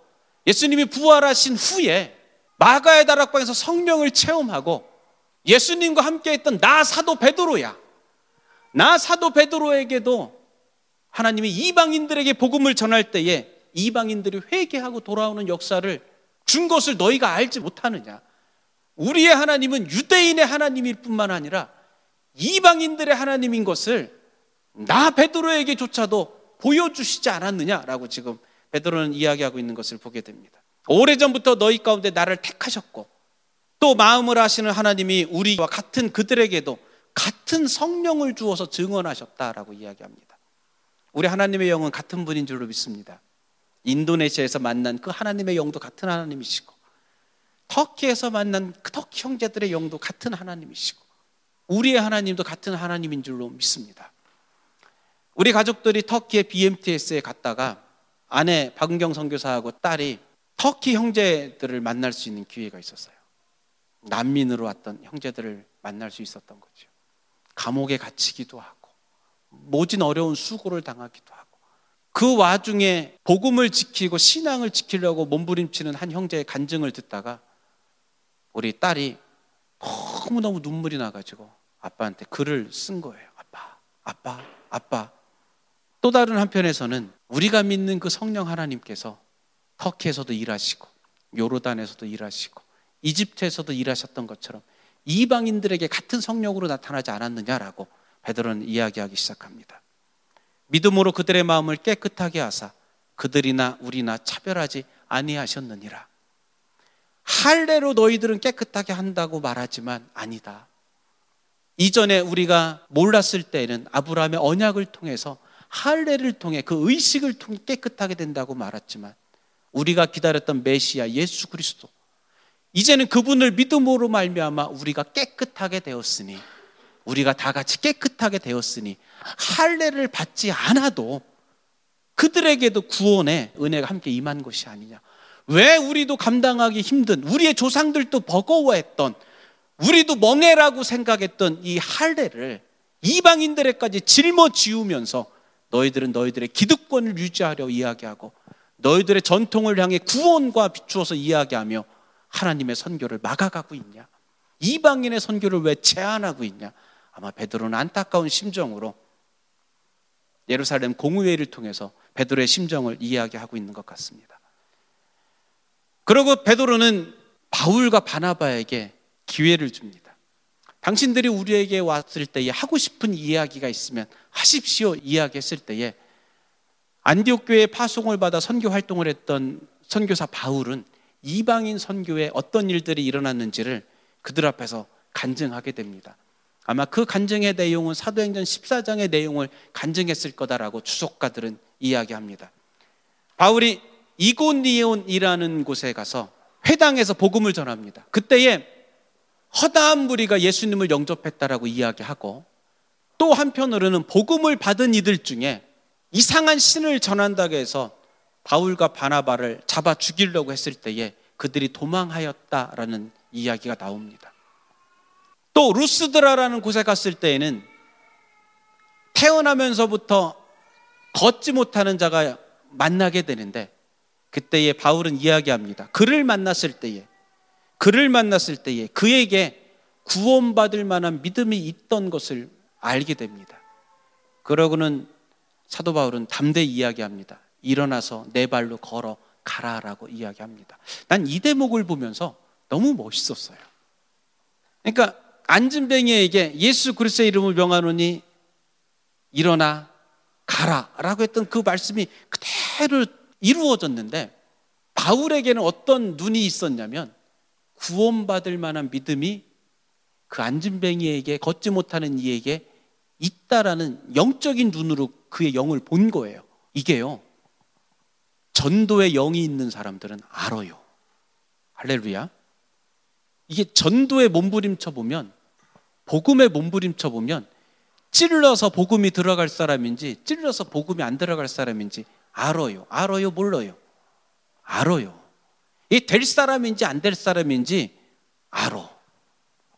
예수님이 부활하신 후에 마가의 다락방에서 성령을 체험하고 예수님과 함께 했던 나 사도 베드로야. 나 사도 베드로에게도 하나님이 이방인들에게 복음을 전할 때에 이방인들이 회개하고 돌아오는 역사를 준 것을 너희가 알지 못하느냐. 우리의 하나님은 유대인의 하나님일 뿐만 아니라 이방인들의 하나님인 것을 나 베드로에게조차도 보여주시지 않았느냐라고 지금 베드로는 이야기하고 있는 것을 보게 됩니다. 오래전부터 너희 가운데 나를 택하셨고 또 마음을 하시는 하나님이 우리와 같은 그들에게도 같은 성령을 주어서 증언하셨다라고 이야기합니다. 우리 하나님의 영은 같은 분인 줄로 믿습니다. 인도네시아에서 만난 그 하나님의 영도 같은 하나님이시고 터키에서 만난 그 터키 형제들의 영도 같은 하나님이시고 우리의 하나님도 같은 하나님인 줄로 믿습니다. 우리 가족들이 터키의 BMTS에 갔다가 아내 박은경 선교사하고 딸이 터키 형제들을 만날 수 있는 기회가 있었어요. 난민으로 왔던 형제들을 만날 수 있었던 거죠. 감옥에 갇히기도 하고 모진 어려운 수고를 당하기도 하고 그 와중에 복음을 지키고 신앙을 지키려고 몸부림치는 한 형제의 간증을 듣다가 우리 딸이 너무너무 눈물이 나가지고 아빠한테 글을 쓴 거예요. 아빠, 아빠, 아빠. 또 다른 한편에서는 우리가 믿는 그 성령 하나님께서 터키에서도 일하시고 요르단에서도 일하시고 이집트에서도 일하셨던 것처럼 이방인들에게 같은 성령으로 나타나지 않았느냐라고 베드로는 이야기하기 시작합니다. 믿음으로 그들의 마음을 깨끗하게 하사 그들이나 우리나 차별하지 아니하셨느니라. 할례로 너희들은 깨끗하게 한다고 말하지만 아니다. 이전에 우리가 몰랐을 때에는 아브라함의 언약을 통해서 할례를 통해 그 의식을 통해 깨끗하게 된다고 말했지만 우리가 기다렸던 메시아 예수 그리스도 이제는 그분을 믿음으로 말미암아 우리가 깨끗하게 되었으니 우리가 다 같이 깨끗하게 되었으니 할례를 받지 않아도 그들에게도 구원의 은혜가 함께 임한 것이 아니냐. 왜 우리도 감당하기 힘든 우리의 조상들도 버거워했던 우리도 멍해라고 생각했던 이 할례를 이방인들에까지 짊어지우면서 너희들은 너희들의 기득권을 유지하려 이야기하고 너희들의 전통을 향해 구원과 비추어서 이야기하며 하나님의 선교를 막아가고 있냐? 이방인의 선교를 왜 제한하고 있냐? 아마 베드로는 안타까운 심정으로 예루살렘 공의회를 통해서 베드로의 심정을 이야기하고 있는 것 같습니다. 그리고 베드로는 바울과 바나바에게 기회를 줍니다. 당신들이 우리에게 왔을 때에 하고 싶은 이야기가 있으면 하십시오 이야기했을 때에 안디옥 교회의 파송을 받아 선교 활동을 했던 선교사 바울은 이방인 선교에 어떤 일들이 일어났는지를 그들 앞에서 간증하게 됩니다. 아마 그 간증의 내용은 사도행전 14장의 내용을 간증했을 거다라고 주석가들은 이야기합니다. 바울이 이고니온이라는 곳에 가서 회당에서 복음을 전합니다. 그때에 허다한 무리가 예수님을 영접했다라고 이야기하고 또 한편으로는 복음을 받은 이들 중에 이상한 신을 전한다고 해서 바울과 바나바를 잡아 죽이려고 했을 때에 그들이 도망하였다라는 이야기가 나옵니다. 또 루스드라라는 곳에 갔을 때에는 태어나면서부터 걷지 못하는 자가 만나게 되는데 그때에 바울은 이야기합니다. 그를 만났을 때에 그를 만났을 때에 그에게 구원받을 만한 믿음이 있던 것을 알게 됩니다. 그러고는 사도 바울은 담대히 이야기합니다. 일어나서 내 발로 걸어 가라라고 이야기합니다. 난 이 대목을 보면서 너무 멋있었어요. 그러니까 안진뱅이에게 예수 그리스도의 이름을 명하노니 일어나 가라라고 했던 그 말씀이 그대로 이루어졌는데 바울에게는 어떤 눈이 있었냐면 구원받을 만한 믿음이 그 안진뱅이에게 걷지 못하는 이에게 있다라는 영적인 눈으로 그의 영을 본 거예요. 이게요. 전도의 영이 있는 사람들은 알아요. 할렐루야. 이게 전도에 몸부림쳐 보면 복음에 몸부림쳐 보면 찔러서 복음이 들어갈 사람인지 찔러서 복음이 안 들어갈 사람인지 알아요. 알아요. 몰라요. 알아요. 이 될 사람인지 안 될 사람인지 알아.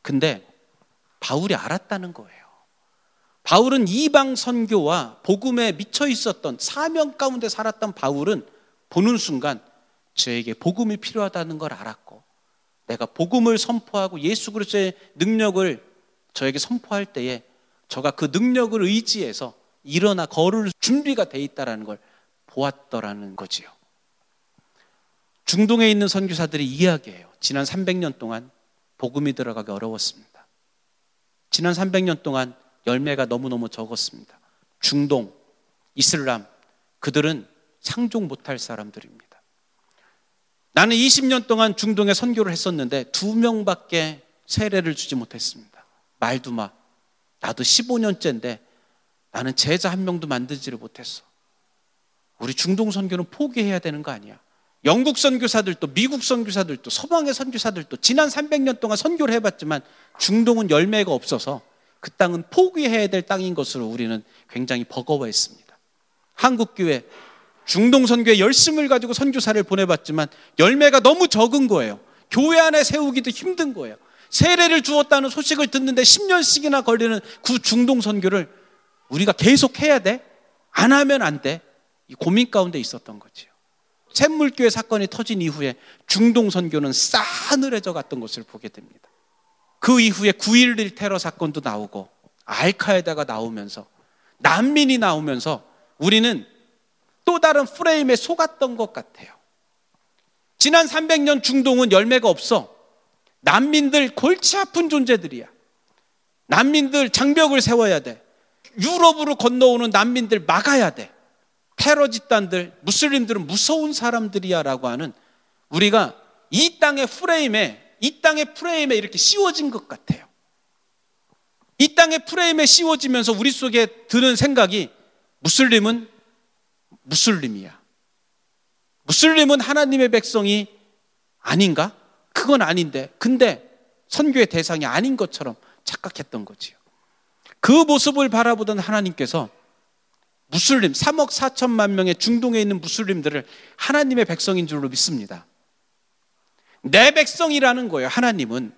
근데 바울이 알았다는 거예요. 바울은 이방 선교와 복음에 미쳐 있었던 사명 가운데 살았던 바울은 보는 순간 저에게 복음이 필요하다는 걸 알았고 내가 복음을 선포하고 예수 그리스도의 능력을 저에게 선포할 때에 저가 그 능력을 의지해서 일어나 걸을 준비가 돼 있다라는 걸 보았더라는 거지요. 중동에 있는 선교사들이 이야기해요. 지난 300년 동안 복음이 들어가기 어려웠습니다. 지난 300년 동안 열매가 너무너무 적었습니다. 중동, 이슬람, 그들은 상종 못할 사람들입니다. 나는 20년 동안 중동에 선교를 했었는데 두 명밖에 세례를 주지 못했습니다. 말도 마. 나도 15년째인데 나는 제자 한 명도 만들지를 못했어. 우리 중동 선교는 포기해야 되는 거 아니야. 영국 선교사들도 미국 선교사들도 서방의 선교사들도 지난 300년 동안 선교를 해봤지만 중동은 열매가 없어서 그 땅은 포기해야 될 땅인 것으로 우리는 굉장히 버거워했습니다. 한국 교회 중동 선교에 열심을 가지고 선교사를 보내봤지만 열매가 너무 적은 거예요. 교회 안에 세우기도 힘든 거예요. 세례를 주었다는 소식을 듣는데 10년씩이나 걸리는 그 중동 선교를 우리가 계속 해야 돼? 안 하면 안 돼? 이 고민 가운데 있었던 거지요. 샘물교회 사건이 터진 이후에 중동 선교는 싸늘해져 갔던 것을 보게 됩니다. 그 이후에 9.11 테러 사건도 나오고 알카에다가 나오면서 난민이 나오면서 우리는 또 다른 프레임에 속았던 것 같아요. 지난 300년 중동은 열매가 없어. 난민들 골치 아픈 존재들이야. 난민들 장벽을 세워야 돼. 유럽으로 건너오는 난민들 막아야 돼. 테러 집단들, 무슬림들은 무서운 사람들이야라고 하는 우리가 이 땅의 프레임에, 이 땅의 프레임에 이렇게 씌워진 것 같아요. 이 땅의 프레임에 씌워지면서 우리 속에 드는 생각이 무슬림은 무슬림이야. 무슬림은 하나님의 백성이 아닌가? 그건 아닌데. 근데 선교의 대상이 아닌 것처럼 착각했던 거지요. 그 모습을 바라보던 하나님께서 무슬림 3억 4천만 명의 중동에 있는 무슬림들을 하나님의 백성인 줄로 믿습니다. 내 백성이라는 거예요. 하나님은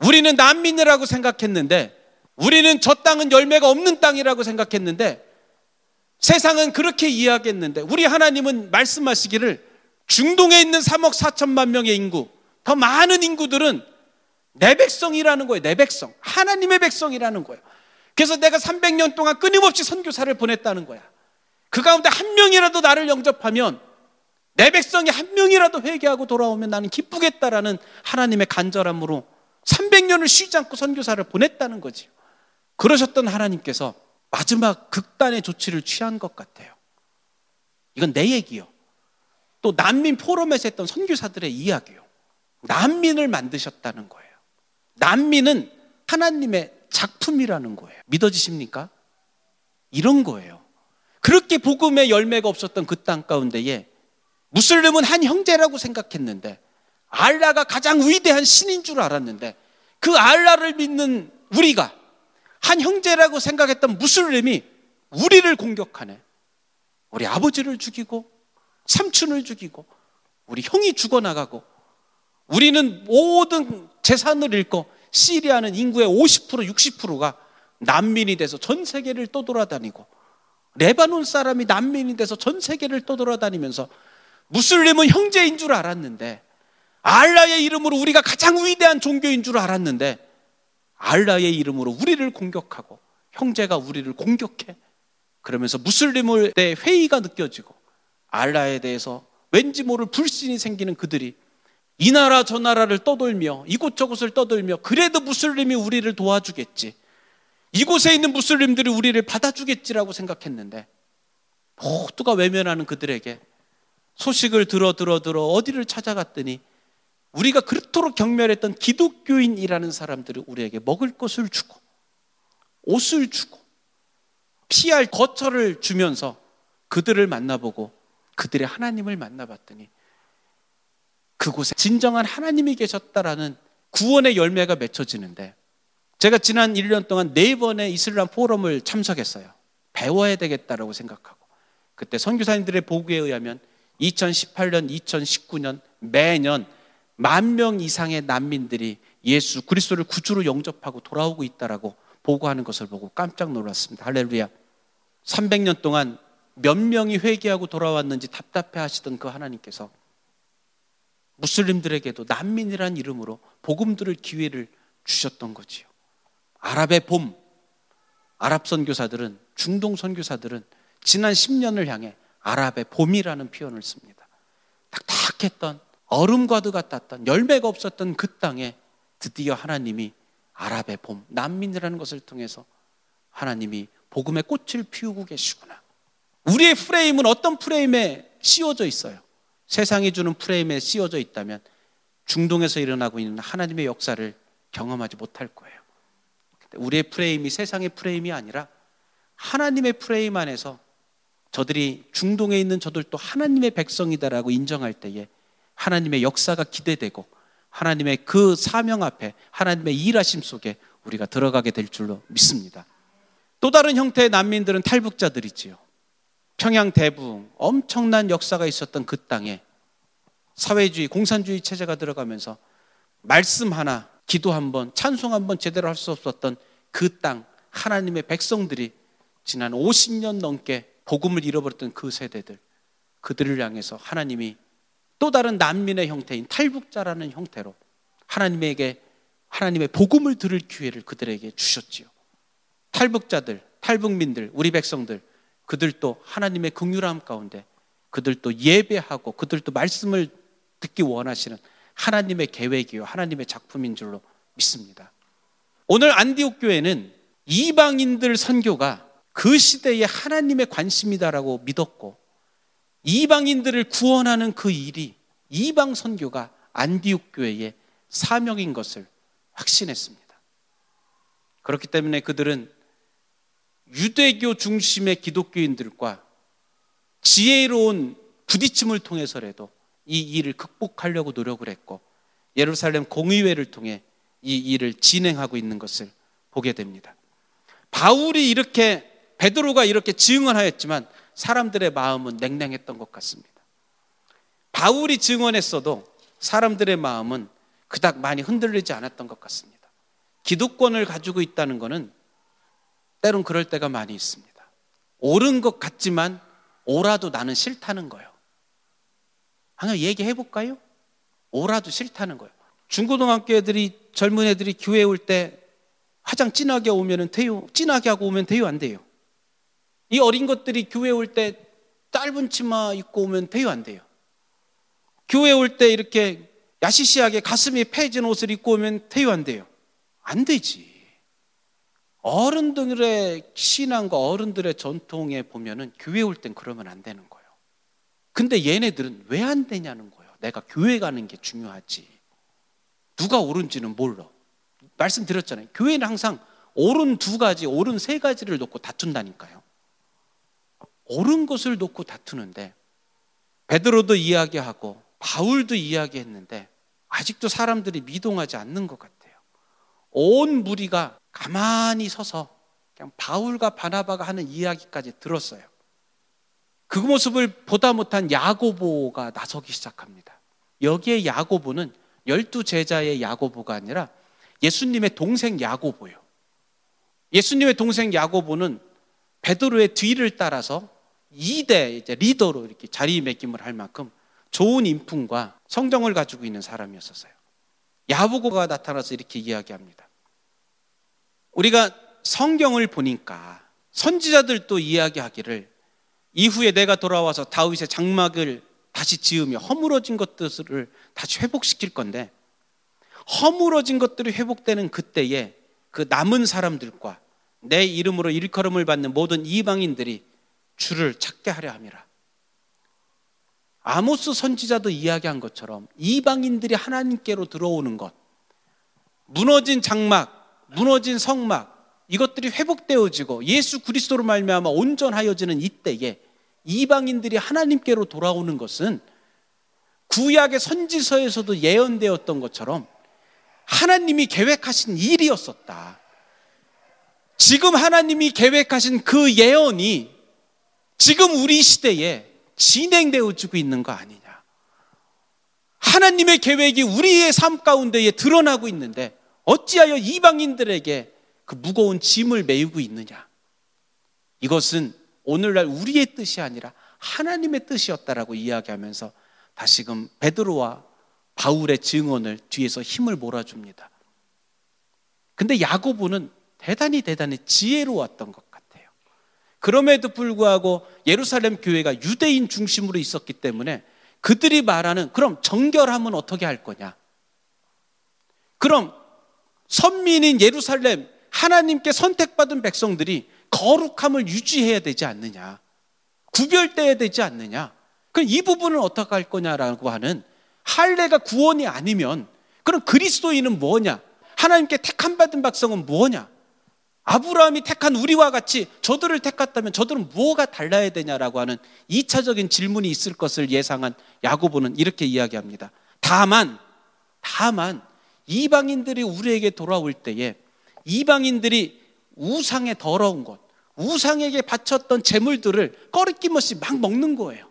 우리는 난민이라고 생각했는데 우리는 저 땅은 열매가 없는 땅이라고 생각했는데 세상은 그렇게 이해하겠는데 우리 하나님은 말씀하시기를 중동에 있는 3억 4천만 명의 인구, 더 많은 인구들은 내 백성이라는 거예요. 내 백성. 하나님의 백성이라는 거예요. 그래서 내가 300년 동안 끊임없이 선교사를 보냈다는 거야. 그 가운데 한 명이라도 나를 영접하면 내 백성이 한 명이라도 회개하고 돌아오면 나는 기쁘겠다라는 하나님의 간절함으로 300년을 쉬지 않고 선교사를 보냈다는 거지요. 그러셨던 하나님께서 마지막 극단의 조치를 취한 것 같아요. 이건 내 얘기요. 또 난민 포럼에서 했던 선교사들의 이야기요. 난민을 만드셨다는 거예요. 난민은 하나님의 작품이라는 거예요. 믿어지십니까? 이런 거예요. 그렇게 복음의 열매가 없었던 그 땅 가운데에 무슬림은 한 형제라고 생각했는데 알라가 가장 위대한 신인 줄 알았는데 그 알라를 믿는 우리가 한 형제라고 생각했던 무슬림이 우리를 공격하네. 우리 아버지를 죽이고 삼촌을 죽이고 우리 형이 죽어나가고 우리는 모든 재산을 잃고 시리아는 인구의 50% 60%가 난민이 돼서 전 세계를 떠돌아다니고 레바논 사람이 난민이 돼서 전 세계를 떠돌아다니면서 무슬림은 형제인 줄 알았는데 알라의 이름으로 우리가 가장 위대한 종교인 줄 알았는데 알라의 이름으로 우리를 공격하고 형제가 우리를 공격해. 그러면서 무슬림을 대 회의가 느껴지고 알라에 대해서 왠지 모를 불신이 생기는 그들이 이 나라 저 나라를 떠돌며 이곳저곳을 떠돌며 그래도 무슬림이 우리를 도와주겠지. 이곳에 있는 무슬림들이 우리를 받아주겠지라고 생각했는데 모두가 외면하는 그들에게 소식을 들어 들어 들어 어디를 찾아갔더니 우리가 그토록 경멸했던 기독교인이라는 사람들이 우리에게 먹을 것을 주고 옷을 주고 피할 거처를 주면서 그들을 만나보고 그들의 하나님을 만나봤더니 그곳에 진정한 하나님이 계셨다라는 구원의 열매가 맺혀지는데 제가 지난 1년 동안 네 번의 이슬람 포럼을 참석했어요. 배워야 되겠다라고 생각하고 그때 선교사님들의 보고에 의하면 2018년, 2019년 매년 만 명 이상의 난민들이 예수 그리스도를 구주로 영접하고 돌아오고 있다라고 보고하는 것을 보고 깜짝 놀랐습니다. 할렐루야. 300년 동안 몇 명이 회개하고 돌아왔는지 답답해 하시던 그 하나님께서 무슬림들에게도 난민이란 이름으로 복음 들을 기회를 주셨던 거지요. 아랍의 봄, 아랍 선교사들은 중동 선교사들은 지난 10년을 향해 아랍의 봄이라는 표현을 씁니다. 딱딱했던 얼음과도 같았던 열매가 없었던 그 땅에 드디어 하나님이 아랍의 봄, 난민이라는 것을 통해서 하나님이 복음의 꽃을 피우고 계시구나. 우리의 프레임은 어떤 프레임에 씌워져 있어요? 세상이 주는 프레임에 씌워져 있다면 중동에서 일어나고 있는 하나님의 역사를 경험하지 못할 거예요. 우리의 프레임이 세상의 프레임이 아니라 하나님의 프레임 안에서 저들이 중동에 있는 저들도 하나님의 백성이다라고 인정할 때에 하나님의 역사가 기대되고 하나님의 그 사명 앞에 하나님의 일하심 속에 우리가 들어가게 될 줄로 믿습니다. 또 다른 형태의 난민들은 탈북자들이지요. 평양 대부 엄청난 역사가 있었던 그 땅에 사회주의, 공산주의 체제가 들어가면서 말씀 하나, 기도 한 번, 찬송 한 번 제대로 할 수 없었던 그 땅, 하나님의 백성들이 지난 50년 넘게 복음을 잃어버렸던 그 세대들, 그들을 향해서 하나님이 또 다른 난민의 형태인 탈북자라는 형태로 하나님에게 하나님의 복음을 들을 기회를 그들에게 주셨지요. 탈북자들, 탈북민들, 우리 백성들, 그들도 하나님의 긍휼함 가운데 그들도 예배하고 그들도 말씀을 듣기 원하시는 하나님의 계획이요 하나님의 작품인 줄로 믿습니다. 오늘 안디옥 교회는 이방인들 선교가 그 시대에 하나님의 관심이다라고 믿었고 이방인들을 구원하는 그 일이 이방 선교가 안디옥 교회의 사명인 것을 확신했습니다. 그렇기 때문에 그들은 유대교 중심의 기독교인들과 지혜로운 부딪힘을 통해서라도 이 일을 극복하려고 노력을 했고 예루살렘 공의회를 통해 이 일을 진행하고 있는 것을 보게 됩니다. 바울이 이렇게 베드로가 이렇게 증언하였지만 사람들의 마음은 냉랭했던 것 같습니다. 바울이 증언했어도 사람들의 마음은 그닥 많이 흔들리지 않았던 것 같습니다. 기득권을 가지고 있다는 것은 때론 그럴 때가 많이 있습니다. 옳은 것 같지만 오라도 나는 싫다는 거예요. 한번 얘기해 볼까요? 오라도 싫다는 거예요. 중고등학교 애들이 젊은 애들이 교회 올 때 화장 진하게 오면은 돼요. 진하게 하고 오면 돼요, 안 돼요. 이 어린 것들이 교회 올 때 짧은 치마 입고 오면 돼요, 안 돼요. 교회 올 때 이렇게 야시시하게 가슴이 패진 옷을 입고 오면 돼요, 안 돼요. 안 되지. 어른들의 신앙과 어른들의 전통에 보면은 교회 올 땐 그러면 안 되는 거예요. 근데 얘네들은 왜 안 되냐는 거예요. 내가 교회 가는 게 중요하지. 누가 옳은지는 몰라. 말씀드렸잖아요. 교회는 항상 옳은 두 가지, 옳은 세 가지를 놓고 다툰다니까요. 옳은 것을 놓고 다투는데 베드로도 이야기하고 바울도 이야기했는데 아직도 사람들이 미동하지 않는 것 같아요. 온 무리가 가만히 서서 그냥 바울과 바나바가 하는 이야기까지 들었어요. 그 모습을 보다 못한 야고보가 나서기 시작합니다. 여기에 야고보는 열두 제자의 야고보가 아니라 예수님의 동생 야고보요. 예수님의 동생 야고보는 베드로의 뒤를 따라서 2대 이제 리더로 이렇게 자리매김을 할 만큼 좋은 인품과 성정을 가지고 있는 사람이었었어요. 야고보가 나타나서 이렇게 이야기합니다. 우리가 성경을 보니까 선지자들도 이야기하기를 이후에 내가 돌아와서 다윗의 장막을 다시 지으며 허물어진 것들을 다시 회복시킬 건데 허물어진 것들이 회복되는 그때에 그 남은 사람들과 내 이름으로 일컬음을 받는 모든 이방인들이 주를 찾게 하려 함이라. 아모스 선지자도 이야기한 것처럼 이방인들이 하나님께로 들어오는 것, 무너진 장막, 무너진 성막 이것들이 회복되어지고 예수 그리스도로 말미암아 온전하여지는 이때에 이방인들이 하나님께로 돌아오는 것은 구약의 선지서에서도 예언되었던 것처럼 하나님이 계획하신 일이었었다. 지금 하나님이 계획하신 그 예언이 지금 우리 시대에 진행되어지고 있는 거 아니냐. 하나님의 계획이 우리의 삶 가운데에 드러나고 있는데 어찌하여 이방인들에게 그 무거운 짐을 메우고 있느냐. 이것은 오늘날 우리의 뜻이 아니라 하나님의 뜻이었다라고 이야기하면서 다시금 베드로와 바울의 증언을 뒤에서 힘을 몰아줍니다. 근데 야고보는 대단히 대단히 지혜로웠던 것. 그럼에도 불구하고 예루살렘 교회가 유대인 중심으로 있었기 때문에 그들이 말하는 그럼 정결함은 어떻게 할 거냐? 그럼 선민인 예루살렘 하나님께 선택받은 백성들이 거룩함을 유지해야 되지 않느냐. 구별돼야 되지 않느냐. 그럼 이 부분은 어떻게 할 거냐라고 하는 할례가 구원이 아니면 그럼 그리스도인은 뭐냐? 하나님께 택함 받은 백성은 뭐냐? 아브라함이 택한 우리와 같이 저들을 택했다면 저들은 뭐가 달라야 되냐라고 하는 2차적인 질문이 있을 것을 예상한 야고보는 이렇게 이야기합니다. 다만 다만 이방인들이 우리에게 돌아올 때에 이방인들이 우상의 더러운 것, 우상에게 바쳤던 재물들을 꺼리낌없이 막 먹는 거예요.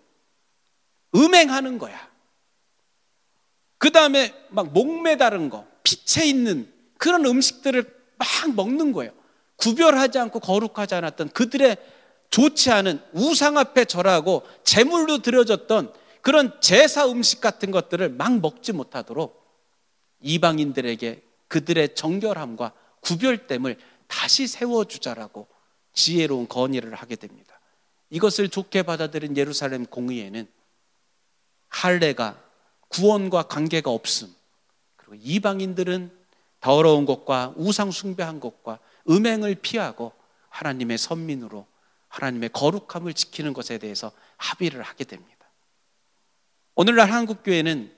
음행하는 거야. 그 다음에 막 목매다른 거, 피체 있는 그런 음식들을 막 먹는 거예요. 구별하지 않고 거룩하지 않았던 그들의 좋지 않은 우상 앞에 절하고 제물로 드려졌던 그런 제사 음식 같은 것들을 막 먹지 못하도록 이방인들에게 그들의 정결함과 구별됨을 다시 세워주자라고 지혜로운 건의를 하게 됩니다. 이것을 좋게 받아들인 예루살렘 공의회는 할례가 구원과 관계가 없음. 그리고 이방인들은 더러운 것과 우상 숭배한 것과 음행을 피하고 하나님의 선민으로 하나님의 거룩함을 지키는 것에 대해서 합의를 하게 됩니다. 오늘날 한국 교회는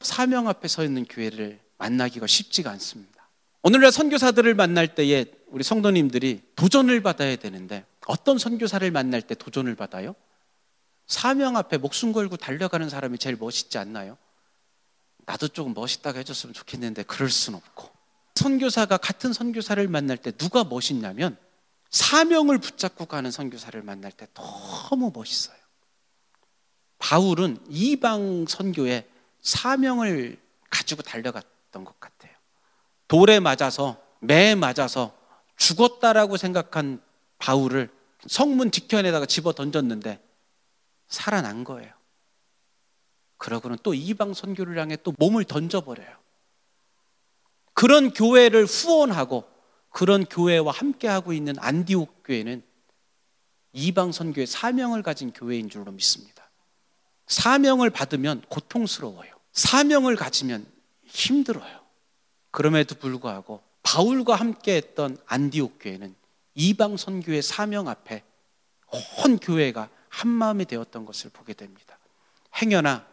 사명 앞에 서 있는 교회를 만나기가 쉽지가 않습니다. 오늘날 선교사들을 만날 때에 우리 성도님들이 도전을 받아야 되는데 어떤 선교사를 만날 때 도전을 받아요? 사명 앞에 목숨 걸고 달려가는 사람이 제일 멋있지 않나요? 나도 조금 멋있다고 해줬으면 좋겠는데 그럴 순 없고 선교사가 같은 선교사를 만날 때 누가 멋있냐면 사명을 붙잡고 가는 선교사를 만날 때 너무 멋있어요. 바울은 이방 선교에 사명을 가지고 달려갔던 것 같아요. 돌에 맞아서 매 맞아서 죽었다라고 생각한 바울을 성문 뒤편에다가 집어 던졌는데 살아난 거예요. 그러고는 또 이방 선교를 향해 또 몸을 던져버려요. 그런 교회를 후원하고 그런 교회와 함께하고 있는 안디옥 교회는 이방 선교의 사명을 가진 교회인 줄로 믿습니다. 사명을 받으면 고통스러워요. 사명을 가지면 힘들어요. 그럼에도 불구하고 바울과 함께 했던 안디옥 교회는 이방 선교의 사명 앞에 온 교회가 한 마음이 되었던 것을 보게 됩니다. 행여나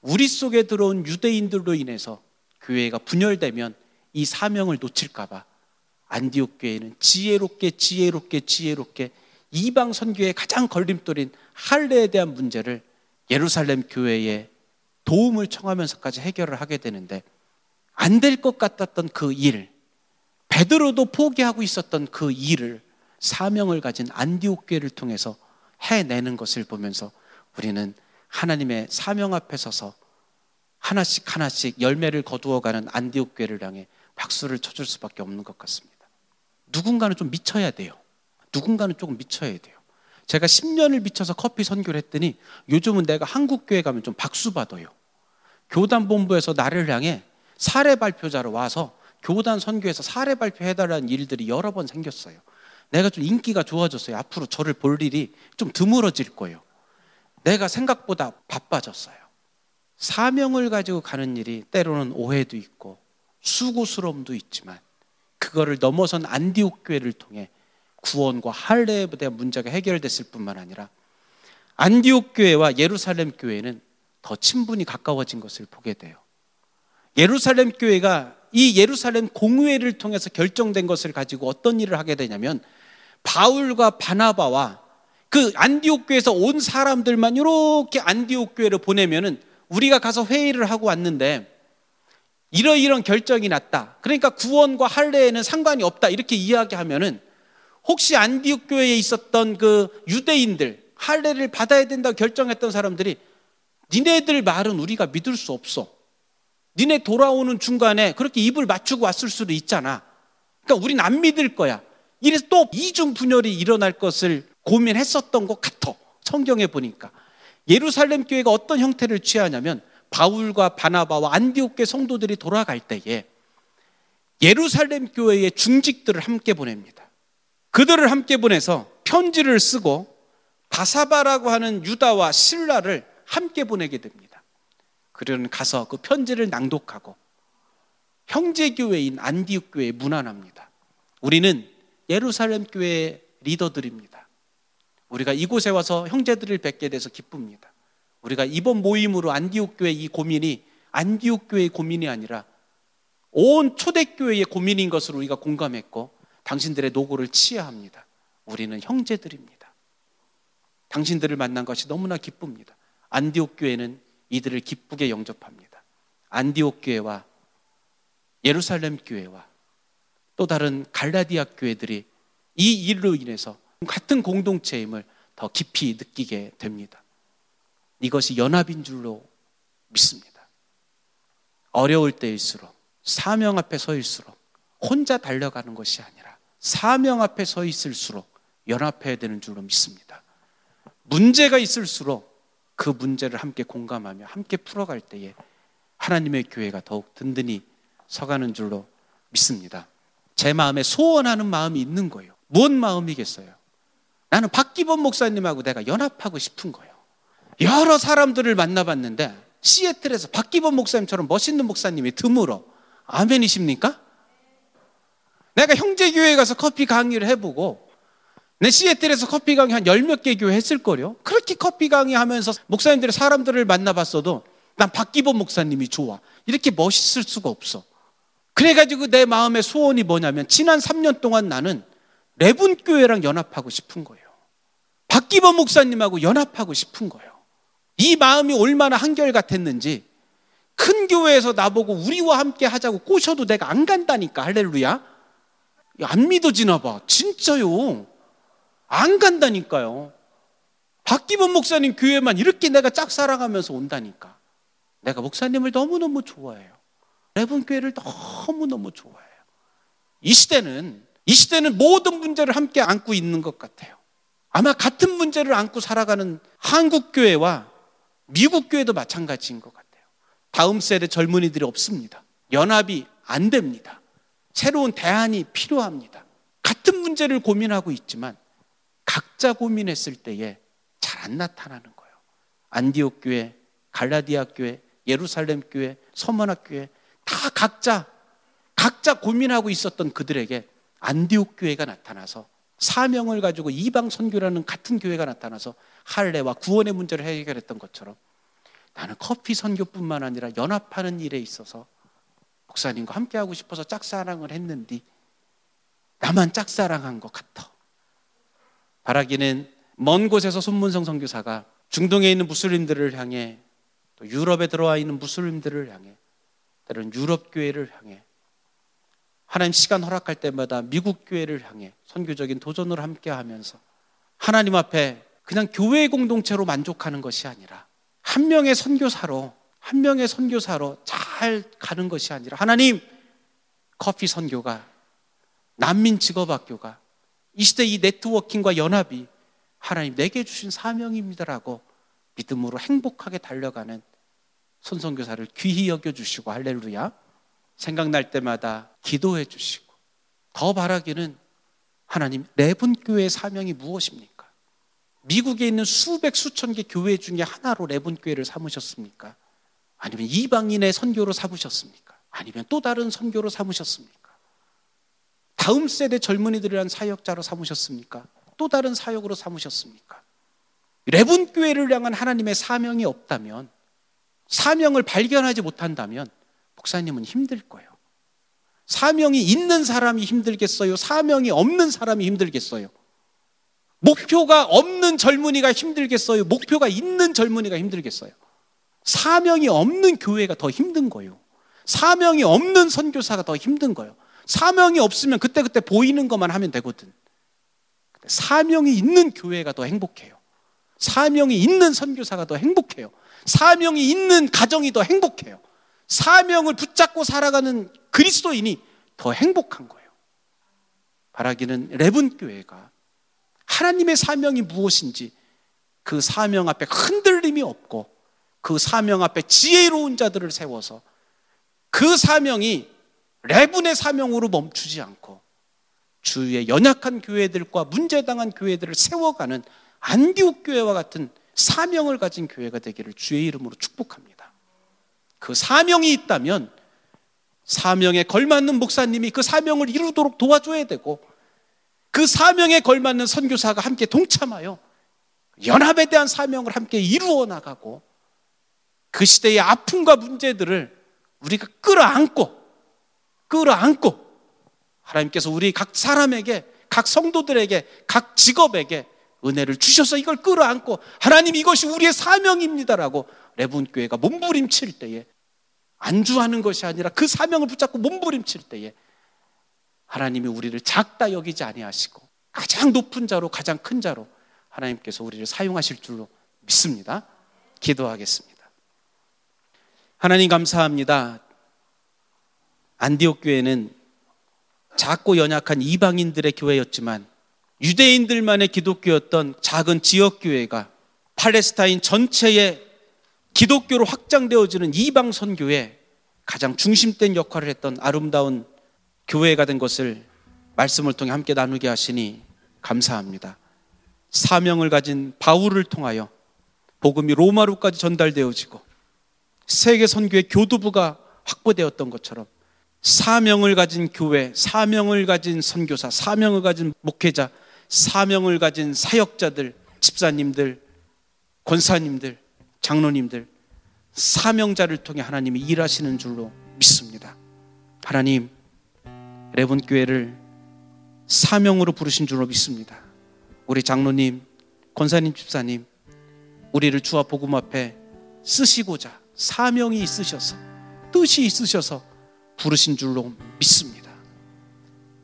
우리 속에 들어온 유대인들로 인해서 교회가 분열되면 이 사명을 놓칠까봐. 안디옥 교회는 지혜롭게 지혜롭게 지혜롭게 이방 선교의 가장 걸림돌인 할례에 대한 문제를 예루살렘 교회에 도움을 청하면서까지 해결을 하게 되는데 안 될 것 같았던 그 일, 베드로도 포기하고 있었던 그 일을 사명을 가진 안디옥 교회를 통해서 해내는 것을 보면서 우리는 하나님의 사명 앞에 서서 하나씩 하나씩 열매를 거두어가는 안디옥 교회를 향해 박수를 쳐줄 수밖에 없는 것 같습니다. 누군가는 좀 미쳐야 돼요. 누군가는 조금 미쳐야 돼요. 제가 10년을 미쳐서 커피 선교를 했더니 요즘은 내가 한국 교회 가면 좀 박수 받아요. 교단 본부에서 나를 향해 사례 발표자로 와서 교단 선교에서 사례 발표해달라는 일들이 여러 번 생겼어요. 내가 좀 인기가 좋아졌어요. 앞으로 저를 볼 일이 좀 드물어질 거예요. 내가 생각보다 바빠졌어요. 사명을 가지고 가는 일이 때로는 오해도 있고 수고스러움도 있지만 그거를 넘어선 안디옥 교회를 통해 구원과 할례에 대한 문제가 해결됐을 뿐만 아니라 안디옥 교회와 예루살렘 교회는 더 친분이 가까워진 것을 보게 돼요. 예루살렘 교회가 이 예루살렘 공회를 통해서 결정된 것을 가지고 어떤 일을 하게 되냐면 바울과 바나바와 그 안디옥 교회에서 온 사람들만 이렇게 안디옥 교회를 보내면은 우리가 가서 회의를 하고 왔는데 이러이런 결정이 났다. 그러니까 구원과 할례에는 상관이 없다. 이렇게 이야기하면은 혹시 안디옥 교회에 있었던 그 유대인들 할례를 받아야 된다고 결정했던 사람들이 니네들 말은 우리가 믿을 수 없어. 니네 돌아오는 중간에 그렇게 입을 맞추고 왔을 수도 있잖아. 그러니까 우린 안 믿을 거야. 이래서 또 이중 분열이 일어날 것을 고민했었던 것 같아. 성경에 보니까. 예루살렘 교회가 어떤 형태를 취하냐면 바울과 바나바와 안디옥 교 성도들이 돌아갈 때에 예루살렘 교회의 중직들을 함께 보냅니다. 그들을 함께 보내서 편지를 쓰고 바사바라고 하는 유다와 신라를 함께 보내게 됩니다. 그들은 가서 그 편지를 낭독하고 형제 교회인 안디옥 교회에 문안합니다. 우리는 예루살렘 교회 리더들입니다. 우리가 이곳에 와서 형제들을 뵙게 돼서 기쁩니다. 우리가 이번 모임으로 안디옥 교회 이 고민이 안디옥 교회의 고민이 아니라 온 초대교회의 고민인 것으로 우리가 공감했고 당신들의 노고를 치하합니다. 우리는 형제들입니다. 당신들을 만난 것이 너무나 기쁩니다. 안디옥 교회는 이들을 기쁘게 영접합니다. 안디옥 교회와 예루살렘 교회와 또 다른 갈라디아 교회들이 이 일로 인해서 같은 공동체임을 더 깊이 느끼게 됩니다. 이것이 연합인 줄로 믿습니다. 어려울 때일수록 사명 앞에 서일수록 혼자 달려가는 것이 아니라 사명 앞에 서 있을수록 연합해야 되는 줄로 믿습니다. 문제가 있을수록 그 문제를 함께 공감하며 함께 풀어갈 때에 하나님의 교회가 더욱 든든히 서가는 줄로 믿습니다. 제 마음에 소원하는 마음이 있는 거예요. 뭔 마음이겠어요? 나는 박기범 목사님하고 내가 연합하고 싶은 거예요. 여러 사람들을 만나봤는데 시애틀에서 박기범 목사님처럼 멋있는 목사님이 드물어. 아멘이십니까? 내가 형제 교회 가서 커피 강의를 해보고 내 시애틀에서 커피 강의 한 열 몇 개 교회 했을 거요. 그렇게 커피 강의 하면서 목사님들의 사람들을 만나봤어도 난 박기범 목사님이 좋아. 이렇게 멋있을 수가 없어. 그래가지고 내 마음의 소원이 뭐냐면 지난 3년 동안 나는 레분교회랑 연합하고 싶은 거예요. 박기범 목사님하고 연합하고 싶은 거예요. 이 마음이 얼마나 한결같았는지 큰 교회에서 나보고 우리와 함께 하자고 꼬셔도 내가 안 간다니까 할렐루야. 안 믿어지나 봐. 진짜요. 안 간다니까요. 박기범 목사님 교회만 이렇게 내가 짝사랑하면서 온다니까. 내가 목사님을 너무너무 좋아해요. 레분교회를 너무너무 좋아해요. 이 시대는 이 시대는 모든 문제를 함께 안고 있는 것 같아요. 아마 같은 문제를 안고 살아가는 한국 교회와 미국 교회도 마찬가지인 것 같아요. 다음 세대 젊은이들이 없습니다. 연합이 안 됩니다. 새로운 대안이 필요합니다. 같은 문제를 고민하고 있지만 각자 고민했을 때에 잘 안 나타나는 거예요. 안디옥 교회, 갈라디아 교회, 예루살렘 교회, 서머나 교회 다 각자 각자 고민하고 있었던 그들에게 안디옥 교회가 나타나서 사명을 가지고 이방 선교라는 같은 교회가 나타나서 할례와 구원의 문제를 해결했던 것처럼 나는 커피 선교뿐만 아니라 연합하는 일에 있어서 목사님과 함께 하고 싶어서 짝사랑을 했는데 나만 짝사랑한 것 같아. 바라기는 먼 곳에서 손문성 선교사가 중동에 있는 무슬림들을 향해 또 유럽에 들어와 있는 무슬림들을 향해 때로는 유럽 교회를 향해 하나님 시간 허락할 때마다 미국 교회를 향해 선교적인 도전을 함께 하면서 하나님 앞에 그냥 교회 공동체로 만족하는 것이 아니라 한 명의 선교사로 한 명의 선교사로 잘 가는 것이 아니라 하나님 커피 선교가 난민 직업학교가 이 시대 이 네트워킹과 연합이 하나님 내게 주신 사명입니다라고 믿음으로 행복하게 달려가는 손선교사를 귀히 여겨주시고 할렐루야 생각날 때마다 기도해 주시고 더 바라기는 하나님 레분교회의 사명이 무엇입니까? 미국에 있는 수백 수천 개 교회 중에 하나로 레분교회를 삼으셨습니까? 아니면 이방인의 선교로 삼으셨습니까? 아니면 또 다른 선교로 삼으셨습니까? 다음 세대 젊은이들이란 사역자로 삼으셨습니까? 또 다른 사역으로 삼으셨습니까? 레분교회를 향한 하나님의 사명이 없다면 사명을 발견하지 못한다면 목사님은 힘들 거예요. 사명이 있는 사람이 힘들겠어요? 사명이 없는 사람이 힘들겠어요? 목표가 없는 젊은이가 힘들겠어요? 목표가 있는 젊은이가 힘들겠어요? 사명이 없는 교회가 더 힘든 거예요. 사명이 없는 선교사가 더 힘든 거예요. 사명이 없으면 그때그때 보이는 것만 하면 되거든. 사명이 있는 교회가 더 행복해요. 사명이 있는 선교사가 더 행복해요. 사명이 있는 가정이 더 행복해요. 사명을 붙잡고 살아가는 그리스도인이 더 행복한 거예요. 바라기는 레븐 교회가 하나님의 사명이 무엇인지 그 사명 앞에 흔들림이 없고 그 사명 앞에 지혜로운 자들을 세워서 그 사명이 레분의 사명으로 멈추지 않고 주위의 연약한 교회들과 문제당한 교회들을 세워가는 안디옥 교회와 같은 사명을 가진 교회가 되기를 주의 이름으로 축복합니다. 그 사명이 있다면 사명에 걸맞는 목사님이 그 사명을 이루도록 도와줘야 되고 그 사명에 걸맞는 선교사가 함께 동참하여 연합에 대한 사명을 함께 이루어 나가고 그 시대의 아픔과 문제들을 우리가 끌어안고 끌어안고 하나님께서 우리 각 사람에게 각 성도들에게 각 직업에게 은혜를 주셔서 이걸 끌어안고 하나님 이것이 우리의 사명입니다라고 레분교회가 몸부림칠 때에 안주하는 것이 아니라 그 사명을 붙잡고 몸부림칠 때에 하나님이 우리를 작다 여기지 아니하시고 가장 높은 자로 가장 큰 자로 하나님께서 우리를 사용하실 줄로 믿습니다. 기도하겠습니다. 하나님 감사합니다. 안디옥 교회는 작고 연약한 이방인들의 교회였지만 유대인들만의 기독교였던 작은 지역 교회가 팔레스타인 전체의 기독교로 확장되어지는 이방 선교에 가장 중심된 역할을 했던 아름다운 교회가 된 것을 말씀을 통해 함께 나누게 하시니 감사합니다. 사명을 가진 바울을 통하여 복음이 로마로까지 전달되어지고 세계 선교의 교두부가 확보되었던 것처럼 사명을 가진 교회, 사명을 가진 선교사, 사명을 가진 목회자, 사명을 가진 사역자들, 집사님들, 권사님들 장로님들, 사명자를 통해 하나님이 일하시는 줄로 믿습니다. 하나님, 레본 교회를 사명으로 부르신 줄로 믿습니다. 우리 장로님, 권사님, 집사님, 우리를 주와 복음 앞에 쓰시고자 사명이 있으셔서 뜻이 있으셔서 부르신 줄로 믿습니다.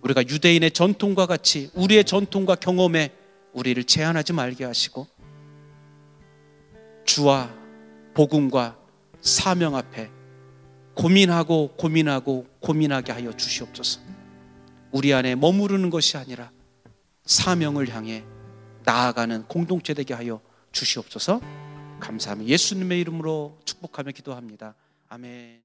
우리가 유대인의 전통과 같이 우리의 전통과 경험에 우리를 제한하지 말게 하시고 주와 복음과 사명 앞에 고민하고 고민하고 고민하게 하여 주시옵소서. 우리 안에 머무르는 것이 아니라 사명을 향해 나아가는 공동체 되게 하여 주시옵소서. 감사합니다. 예수님의 이름으로 축복하며 기도합니다. 아멘.